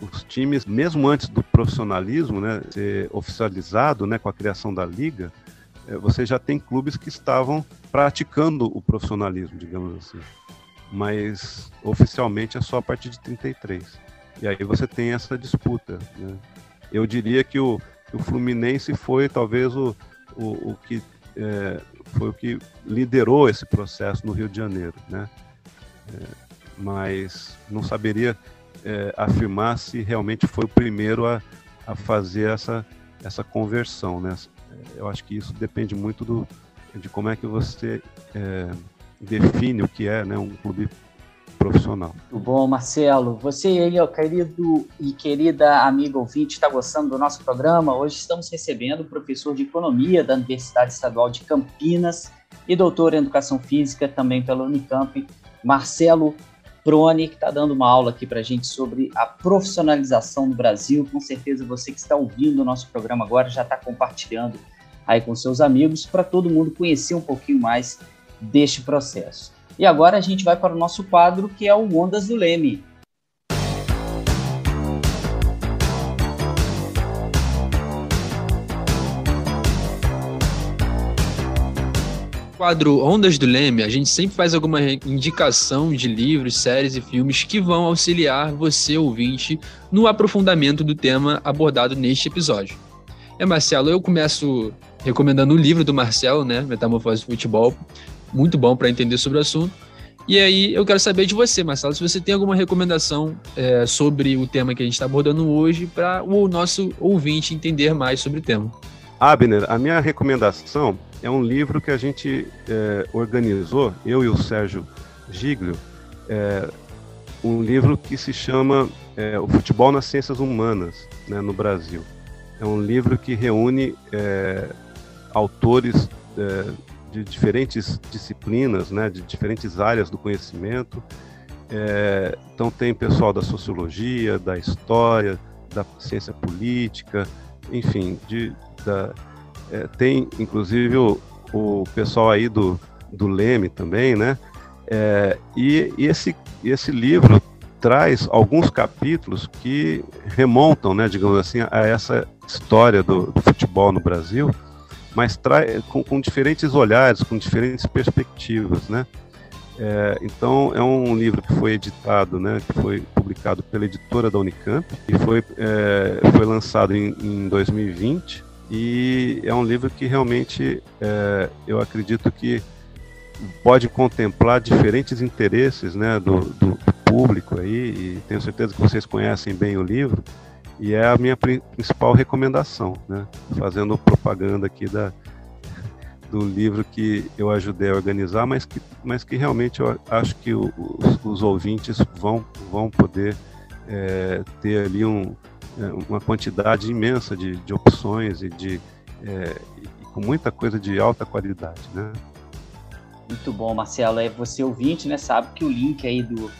Speaker 3: os times, mesmo antes do profissionalismo, né, ser oficializado, né, com a criação da liga, é, você já tem clubes que estavam praticando o profissionalismo, digamos assim. Mas oficialmente é só a partir de 33. E aí você tem essa disputa. Né? Eu diria que o, o Fluminense foi talvez o, o, o que é, foi o que liderou esse processo no Rio de Janeiro, né? É, mas não saberia é, afirmar se realmente foi o primeiro a, a fazer essa, essa conversão, né? Eu acho que isso depende muito do, de como é que você é, define o que é né, um clube profissional.
Speaker 1: Muito bom, Marcelo. Você aí, querido e querida amiga ouvinte, está gostando do nosso programa? Hoje estamos recebendo o professor de Economia da Universidade Estadual de Campinas e doutor em Educação Física também pela Unicamp, Marcelo Prone, que está dando uma aula aqui para a gente sobre a profissionalização no Brasil. Com certeza você que está ouvindo o nosso programa agora já está compartilhando aí com seus amigos para todo mundo conhecer um pouquinho mais deste processo. E agora a gente vai para o nosso quadro que é o Ondas do Leme.
Speaker 2: Quadro Ondas do Leme, a gente sempre faz alguma indicação de livros, séries e filmes que vão auxiliar você, ouvinte, no aprofundamento do tema abordado neste episódio. É, Marcelo, eu começo recomendando o livro do Marcelo, né? Metamorfose do Futebol. Muito bom para entender sobre o assunto. E aí eu quero saber de você, Marcelo, se você tem alguma recomendação é, sobre o tema que a gente está abordando hoje para o nosso ouvinte entender mais sobre o tema.
Speaker 3: Abner, a minha recomendação é um livro que a gente é, organizou, eu e o Sérgio Giglio, é, um livro que se chama é, O Futebol nas Ciências Humanas né, no Brasil. É um livro que reúne autores de diferentes disciplinas, né, de diferentes áreas do conhecimento. Então tem pessoal da sociologia, da história, da ciência política, enfim, de, da, é, tem inclusive o, o pessoal aí do, do Leme também, né? É, e, e esse, esse livro traz alguns capítulos que remontam, né, digamos assim, a essa história do, do futebol no Brasil, mas traz com, com, diferentes olhares, com diferentes perspectivas, né? É, então é um livro que foi editado, né, que foi publicado pela editora da Unicamp e foi, é, foi lançado em, em 2020 e é um livro que realmente é, eu acredito que pode contemplar diferentes interesses né, do, do, público aí, e tenho certeza que vocês conhecem bem o livro, e é a minha principal recomendação, né, fazendo propaganda aqui da, do livro que eu ajudei a organizar, mas que, mas que realmente eu acho que os, os, ouvintes vão, vão poder é, ter ali um, uma quantidade imensa de, de opções e de é, e com muita coisa de alta qualidade, né?
Speaker 1: Muito bom, Marcelo. É você ouvinte, né? Sabe que o link aí do,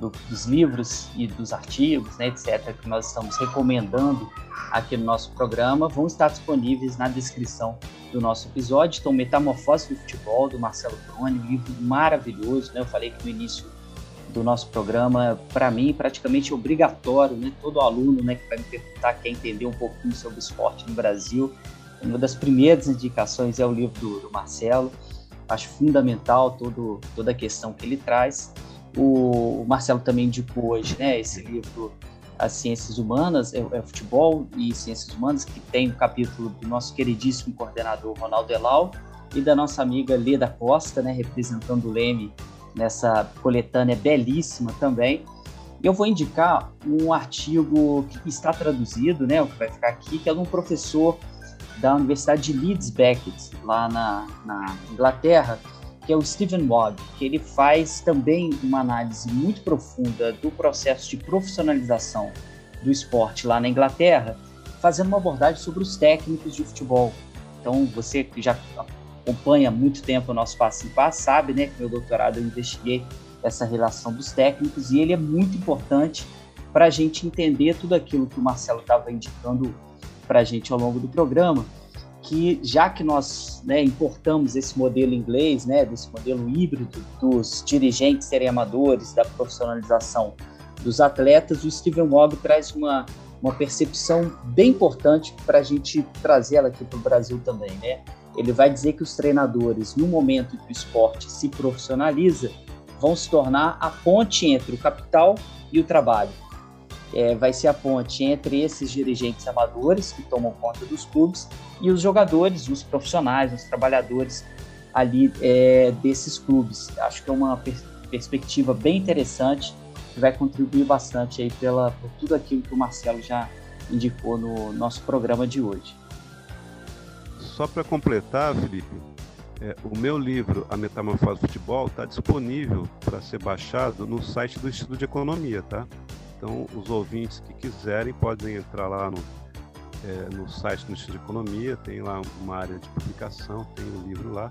Speaker 1: do, dos livros e dos artigos, né, etc., que nós estamos recomendando aqui no nosso programa, vão estar disponíveis na descrição do nosso episódio. Então, Metamorfose do Futebol, do Marcelo Bruni, um livro maravilhoso, né? Eu falei que no início do nosso programa, para mim, praticamente obrigatório, né? Todo aluno né, que vai me perguntar, quer entender um pouquinho sobre esporte no Brasil, uma das primeiras indicações é o livro do, do Marcelo. Acho fundamental todo, toda a questão que ele traz. O, o Marcelo também indicou hoje né, esse livro As Ciências Humanas, é, é, Futebol e Ciências Humanas, que tem o um capítulo do nosso queridíssimo coordenador Ronaldo Elau e da nossa amiga Leda Costa, né, representando o Leme nessa coletânea belíssima também. Eu vou indicar um artigo que está traduzido, né, o que vai ficar aqui, que é de um professor da Universidade de Leeds Beckett, lá na, na Inglaterra, que é o Stephen Wogg, que ele faz também uma análise muito profunda do processo de profissionalização do esporte lá na Inglaterra, fazendo uma abordagem sobre os técnicos de futebol. Então, você que já acompanha muito tempo o nosso passo em passo, sabe, né, que meu doutorado eu investiguei essa relação dos técnicos e ele é muito importante para a gente entender tudo aquilo que o Marcelo estava indicando para a gente ao longo do programa, que já que nós né, importamos esse modelo inglês, né, desse modelo híbrido dos dirigentes serem amadores, da profissionalização dos atletas, o Steven Mogg traz uma, uma percepção bem importante para a gente trazer ela aqui para o Brasil também, né? Ele vai dizer que os treinadores, no momento em que o esporte se profissionaliza, vão se tornar a ponte entre o capital e o trabalho. É, vai ser a ponte entre esses dirigentes amadores que tomam conta dos clubes e os jogadores, os profissionais, os trabalhadores ali é, desses clubes. Acho que é uma per perspectiva bem interessante que vai contribuir bastante aí pela, por tudo aquilo que o Marcelo já indicou no nosso programa de hoje
Speaker 3: só para completar, Felipe, é, o meu livro, A Metamorfose do Futebol, está disponível para ser baixado no site do Instituto de Economia, tá? Então, os ouvintes que quiserem podem entrar lá no, é, no site do Instituto de Economia, tem lá uma área de publicação, tem o um livro lá.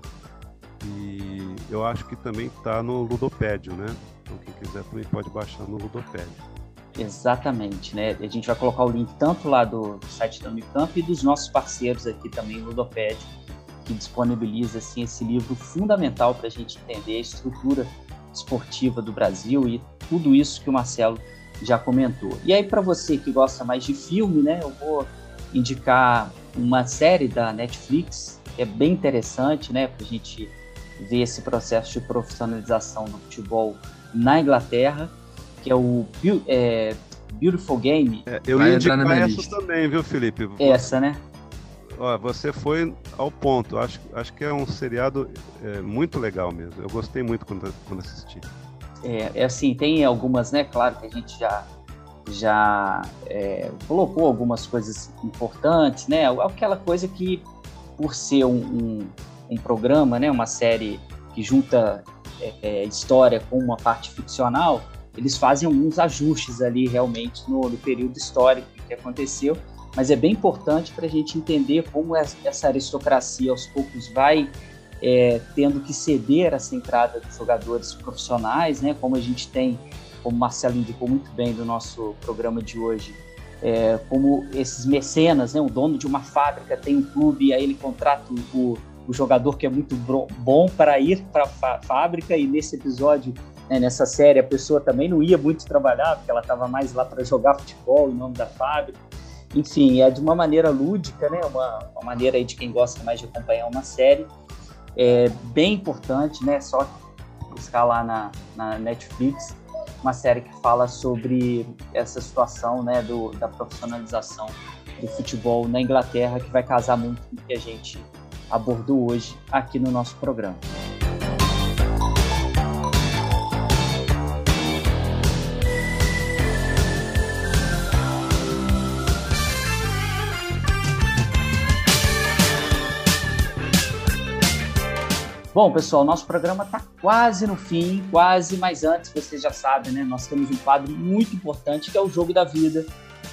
Speaker 3: E eu acho que também está no Ludopédio, né? Então, quem quiser também pode baixar no Ludopédio.
Speaker 1: Exatamente, né? A gente vai colocar o link tanto lá do, site da Unicamp e dos nossos parceiros aqui também, Ludoped, que disponibiliza assim, esse livro fundamental para a gente entender a estrutura esportiva do Brasil e tudo isso que o Marcelo já comentou. E aí, para você que gosta mais de filme, né, eu vou indicar uma série da Netflix que é bem interessante, né, para a gente ver esse processo de profissionalização do futebol na Inglaterra, que é o é, Beautiful Game.
Speaker 3: É, eu ia indicar essa lista. também, viu, Felipe?
Speaker 1: Essa, né?
Speaker 3: Ó, você foi ao ponto. Acho, acho que é um seriado é, muito legal mesmo. Eu gostei muito quando, quando assisti.
Speaker 1: É, é assim, tem algumas, né? Claro que a gente já já é, colocou algumas coisas importantes, né? Aquela coisa que, por ser um, um, um programa, né? Uma série que junta é, é história com uma parte ficcional, eles fazem alguns ajustes ali realmente no, no período histórico que aconteceu, mas é bem importante para a gente entender como essa aristocracia aos poucos vai é, tendo que ceder essa entrada dos jogadores profissionais, né? Como a gente tem, como o Marcelo indicou muito bem do nosso programa de hoje, é, como esses mecenas, né? O dono de uma fábrica tem um clube, aí ele contrata o, o jogador que é muito bom para ir para a fábrica e nesse episódio né, nessa série a pessoa também não ia muito trabalhar, porque ela estava mais lá para jogar futebol em nome da fábrica. Enfim, é de uma maneira lúdica, né, uma, uma maneira de quem gosta mais de acompanhar uma série. É bem importante, né, só buscar lá na, na Netflix uma série que fala sobre essa situação né, do, da profissionalização do futebol na Inglaterra, que vai casar muito com o que a gente abordou hoje aqui no nosso programa. Bom, pessoal, nosso programa está quase no fim, quase, mas antes, vocês já sabem, né? Nós temos um quadro muito importante que é o Jogo da Vida,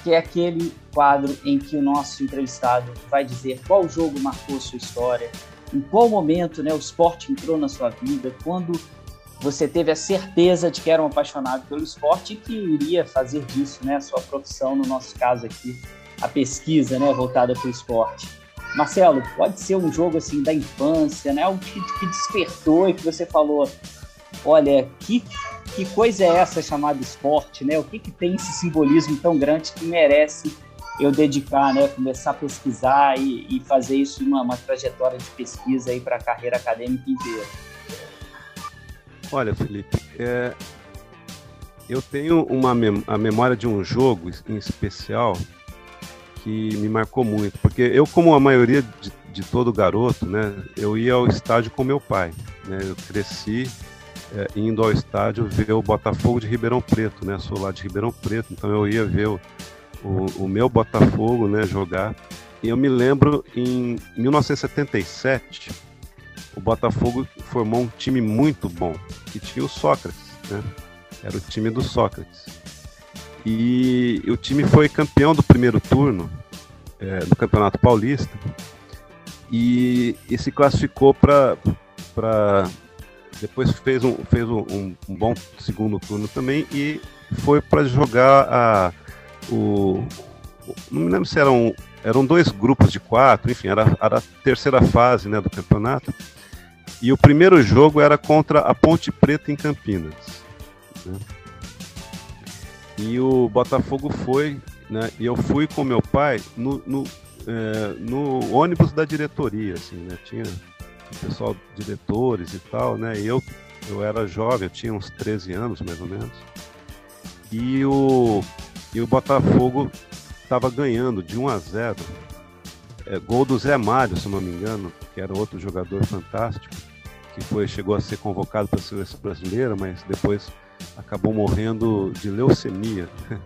Speaker 1: que é aquele quadro em que o nosso entrevistado vai dizer qual jogo marcou sua história, em qual momento né, o esporte entrou na sua vida, quando você teve a certeza de que era um apaixonado pelo esporte e que iria fazer disso né, a sua profissão, no nosso caso aqui, a pesquisa né, voltada para o esporte. Marcelo, pode ser um jogo assim da infância, né? Algo que, que despertou e que você falou, olha, que, que coisa é essa chamada esporte, né? O que, que tem esse simbolismo tão grande que merece eu dedicar, né? Começar a pesquisar e, e fazer isso uma, uma trajetória de pesquisa aí para a carreira acadêmica inteira.
Speaker 3: Olha, Felipe, é, eu tenho uma mem a memória de um jogo em especial que me marcou muito, porque eu, como a maioria de, de todo garoto, né, eu ia ao estádio com meu pai. Né, eu cresci é, indo ao estádio ver o Botafogo de Ribeirão Preto, né, sou lá de Ribeirão Preto, então eu ia ver o, o, o meu Botafogo né, jogar. E eu me lembro em 1977, o Botafogo formou um time muito bom, que tinha o Sócrates, né? Era o time do Sócrates. E o time foi campeão do primeiro turno é, do Campeonato Paulista e, e se classificou para depois fez, um, fez um, um, bom segundo turno também e foi para jogar a, o. Não me lembro se eram, eram dois grupos de quatro, enfim, era, era a terceira fase né, do campeonato. E o primeiro jogo era contra a Ponte Preta em Campinas. Né? E o Botafogo foi, né? E eu fui com meu pai no, no, é, no ônibus da diretoria, assim, né? Tinha o pessoal, diretores e tal, né? E eu, eu era jovem, eu tinha uns 13 anos mais ou menos. E o, e o Botafogo estava ganhando de 1 a 0. É, gol do Zé Mário, se não me engano, que era outro jogador fantástico, que foi, chegou a ser convocado para a seleção brasileira, mas depois acabou morrendo de leucemia.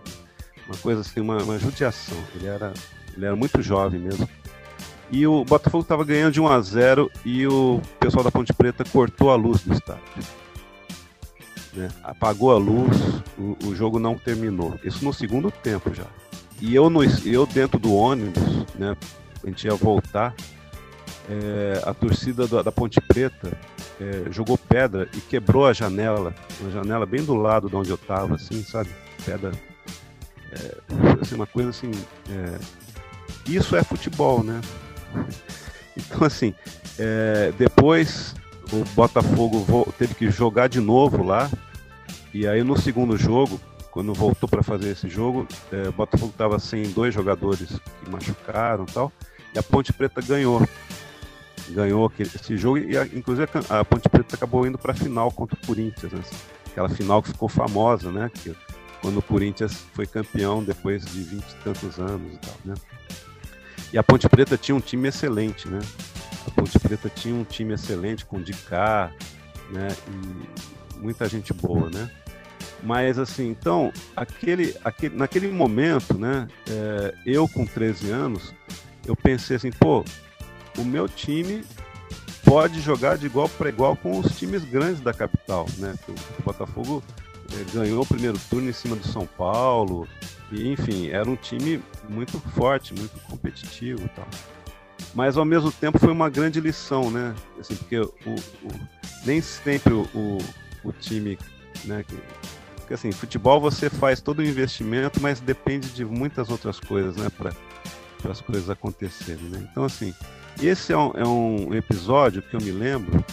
Speaker 3: uma coisa assim, uma, uma judiação. Ele era, ele era muito jovem mesmo. E o Botafogo estava ganhando de 1 a 0 e o pessoal da Ponte Preta cortou a luz do estádio. Né? Apagou a luz, o, o, jogo não terminou. Isso no segundo tempo já. E eu, no, eu dentro do ônibus, né, a gente ia voltar, é, a torcida da, da Ponte Preta é, jogou pedra e quebrou a janela, uma janela bem do lado de onde eu estava, assim, sabe? Pedra. É, assim, uma coisa assim. É, isso é futebol, né? Então, assim, é, depois o Botafogo teve que jogar de novo lá. E aí no segundo jogo, quando voltou para fazer esse jogo, é, o Botafogo estava sem dois jogadores que machucaram e tal. E a Ponte Preta ganhou. Ganhou esse jogo e, inclusive, a Ponte Preta acabou indo para a final contra o Corinthians, né? aquela final que ficou famosa, né? Que, quando o Corinthians foi campeão depois de vinte e tantos anos e tal, né? E a Ponte Preta tinha um time excelente, né? A Ponte Preta tinha um time excelente com Dicá, né? E muita gente boa, né? Mas assim, então, aquele, aquele, naquele momento, né? É, eu com 13 anos, eu pensei assim, pô, o meu time pode jogar de igual para igual com os times grandes da capital, né? O Botafogo é, ganhou o primeiro turno em cima do São Paulo, e enfim, era um time muito forte, muito competitivo tal. Mas ao mesmo tempo foi uma grande lição, né? Assim, porque o, o nem sempre o, o, time, né? Porque assim, futebol você faz todo o investimento, mas depende de muitas outras coisas, né? Para as coisas acontecerem, né? Então assim, esse é um, é um, episódio que eu me lembro,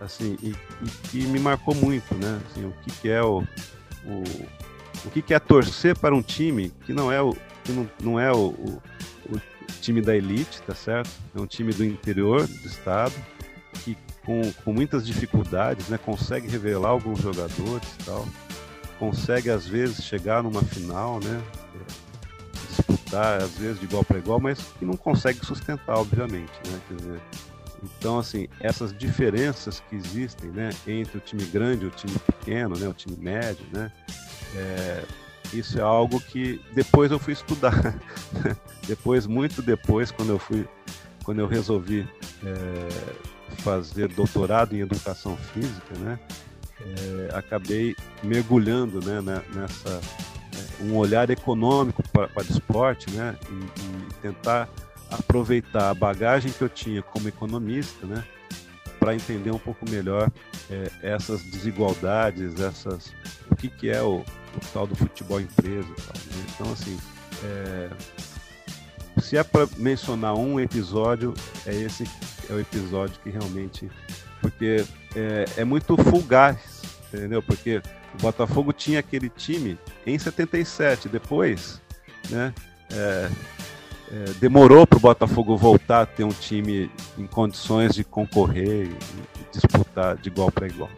Speaker 3: assim, e, e que me marcou muito, né? Assim, o que, que é o, o, o que, que é torcer para um time que não é o, que não, não é o, o, o time da elite, tá certo? É um time do interior do estado que com, com muitas dificuldades, né? Consegue revelar alguns jogadores e tal, consegue às vezes chegar numa final, né? Disputar, às vezes de igual para igual, mas que não consegue sustentar, obviamente, né? Quer dizer, então, assim, essas diferenças que existem, né, entre o time grande e o time pequeno, né, o time médio, né, é, isso é algo que depois eu fui estudar. depois, muito depois, quando eu fui, quando eu resolvi é, fazer doutorado em educação física, né, é, acabei mergulhando, né, nessa um olhar econômico para, o esporte, né? E, e, tentar aproveitar a bagagem que eu tinha como economista, né? Para entender um pouco melhor é, essas desigualdades, essas o que, que é o, o tal do futebol empresa. Tal, né? Então, assim, é, se é para mencionar um episódio, é esse é o episódio que realmente. Porque é, é muito fugaz, entendeu? Porque o Botafogo tinha aquele time em 77. Depois, né, é, é, demorou para o Botafogo voltar a ter um time em condições de concorrer e disputar de igual para igual.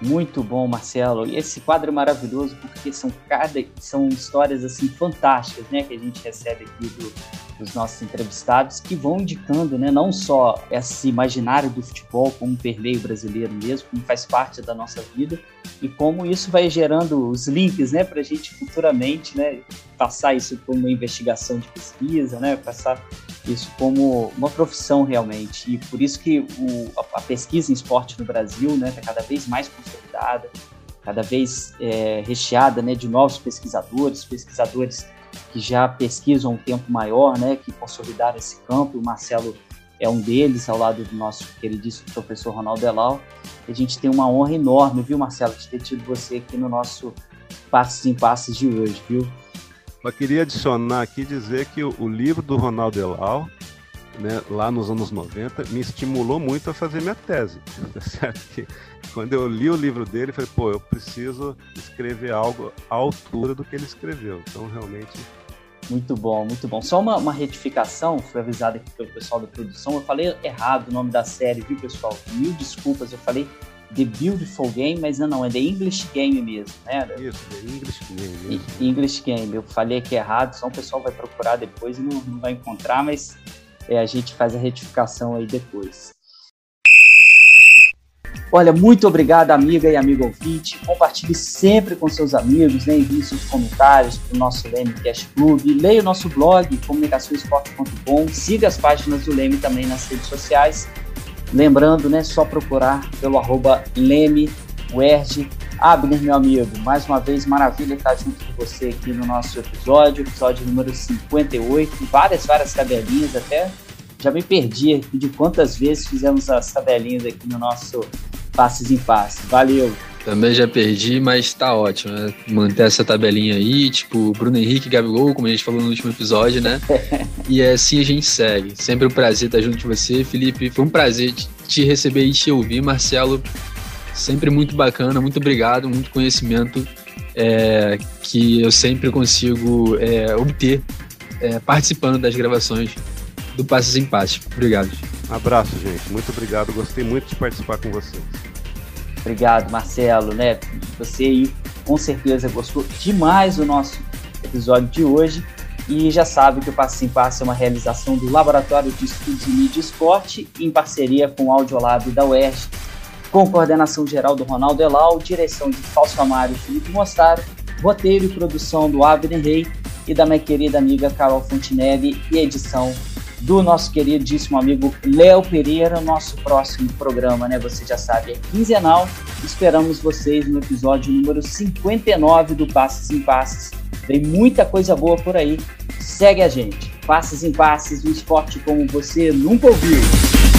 Speaker 1: Muito bom, Marcelo. E esse quadro é maravilhoso porque são cada são histórias assim fantásticas, né, que a gente recebe aqui do, dos nossos entrevistados que vão indicando, né, não só esse imaginário do futebol como permeio brasileiro mesmo, como faz parte da nossa vida e como isso vai gerando os links, né, para a gente futuramente, né, passar isso como uma investigação de pesquisa, né, passar isso como uma profissão realmente. E por isso que o, a, pesquisa em esporte no Brasil, né, está cada vez mais consolidada, cada vez é, recheada, né, de novos pesquisadores, pesquisadores que já pesquisam um tempo maior, né, que consolidaram esse campo. O Marcelo é um deles, ao lado do nosso queridíssimo professor Ronaldo Elal. A gente tem uma honra enorme, viu, Marcelo, de ter tido você aqui no nosso Passos em Passos de hoje, viu?
Speaker 3: Eu queria adicionar aqui dizer que o, livro do Ronaldo Elal, né, lá nos anos 90, me estimulou muito a fazer minha tese. Certo? Que quando eu li o livro dele, falei, pô, eu preciso escrever algo à altura do que ele escreveu. Então, realmente.
Speaker 1: Muito bom, muito bom. Só uma, uma retificação, foi avisada aqui pelo pessoal da produção. Eu falei errado o nome da série, viu, pessoal? Mil desculpas, eu falei The Beautiful Game, mas não, não, é The English Game mesmo, né?
Speaker 3: Isso, The English Game.
Speaker 1: English Game, eu falei aqui errado, só o pessoal vai procurar depois e não, não vai encontrar, mas é, a gente faz a retificação aí depois. Olha, muito obrigado, amiga e amigo ouvinte. Compartilhe sempre com seus amigos, né? envie seus comentários para o nosso Leme Cash Club. Leia o nosso blog, comunicaçõesporte.com. Siga as páginas do Leme também nas redes sociais. Lembrando, né? Só procurar pelo arroba Leme Abner, meu amigo, mais uma vez, maravilha estar junto com você aqui no nosso episódio, episódio número 58. Várias, várias tabelinhas até. Já me perdi de quantas vezes fizemos as tabelinhas aqui no nosso passes em passes. Valeu!
Speaker 2: Também já perdi, mas tá ótimo, né? Manter essa tabelinha aí, tipo, Bruno Henrique, Gabigol, como a gente falou no último episódio, né? e é assim a gente segue. Sempre um prazer estar junto de você, Felipe. Foi um prazer te receber e te ouvir, Marcelo. Sempre muito bacana, muito obrigado, muito conhecimento é, que eu sempre consigo é, obter é, participando das gravações do Passes em Passes. Obrigado.
Speaker 3: Abraço, gente. Muito obrigado. Gostei muito de participar com vocês.
Speaker 1: Obrigado, Marcelo. Né? Você aí com certeza gostou demais do nosso episódio de hoje. E já sabe que o Passo em Passo é uma realização do Laboratório de Estudos em Mídia e Esporte em parceria com o Audiolab da UERJ, com coordenação geral do Ronaldo Elal, direção de Falso Amário Felipe Mostaro, roteiro e produção do Abner Rei e da minha querida amiga Carol Fontinelli e edição do nosso queridíssimo amigo Léo Pereira, nosso próximo programa, né? Você já sabe, é quinzenal. Esperamos vocês no episódio número 59 do Passes em Passes. Tem muita coisa boa por aí. Segue a gente. Passes em Passes, um esporte como você nunca ouviu.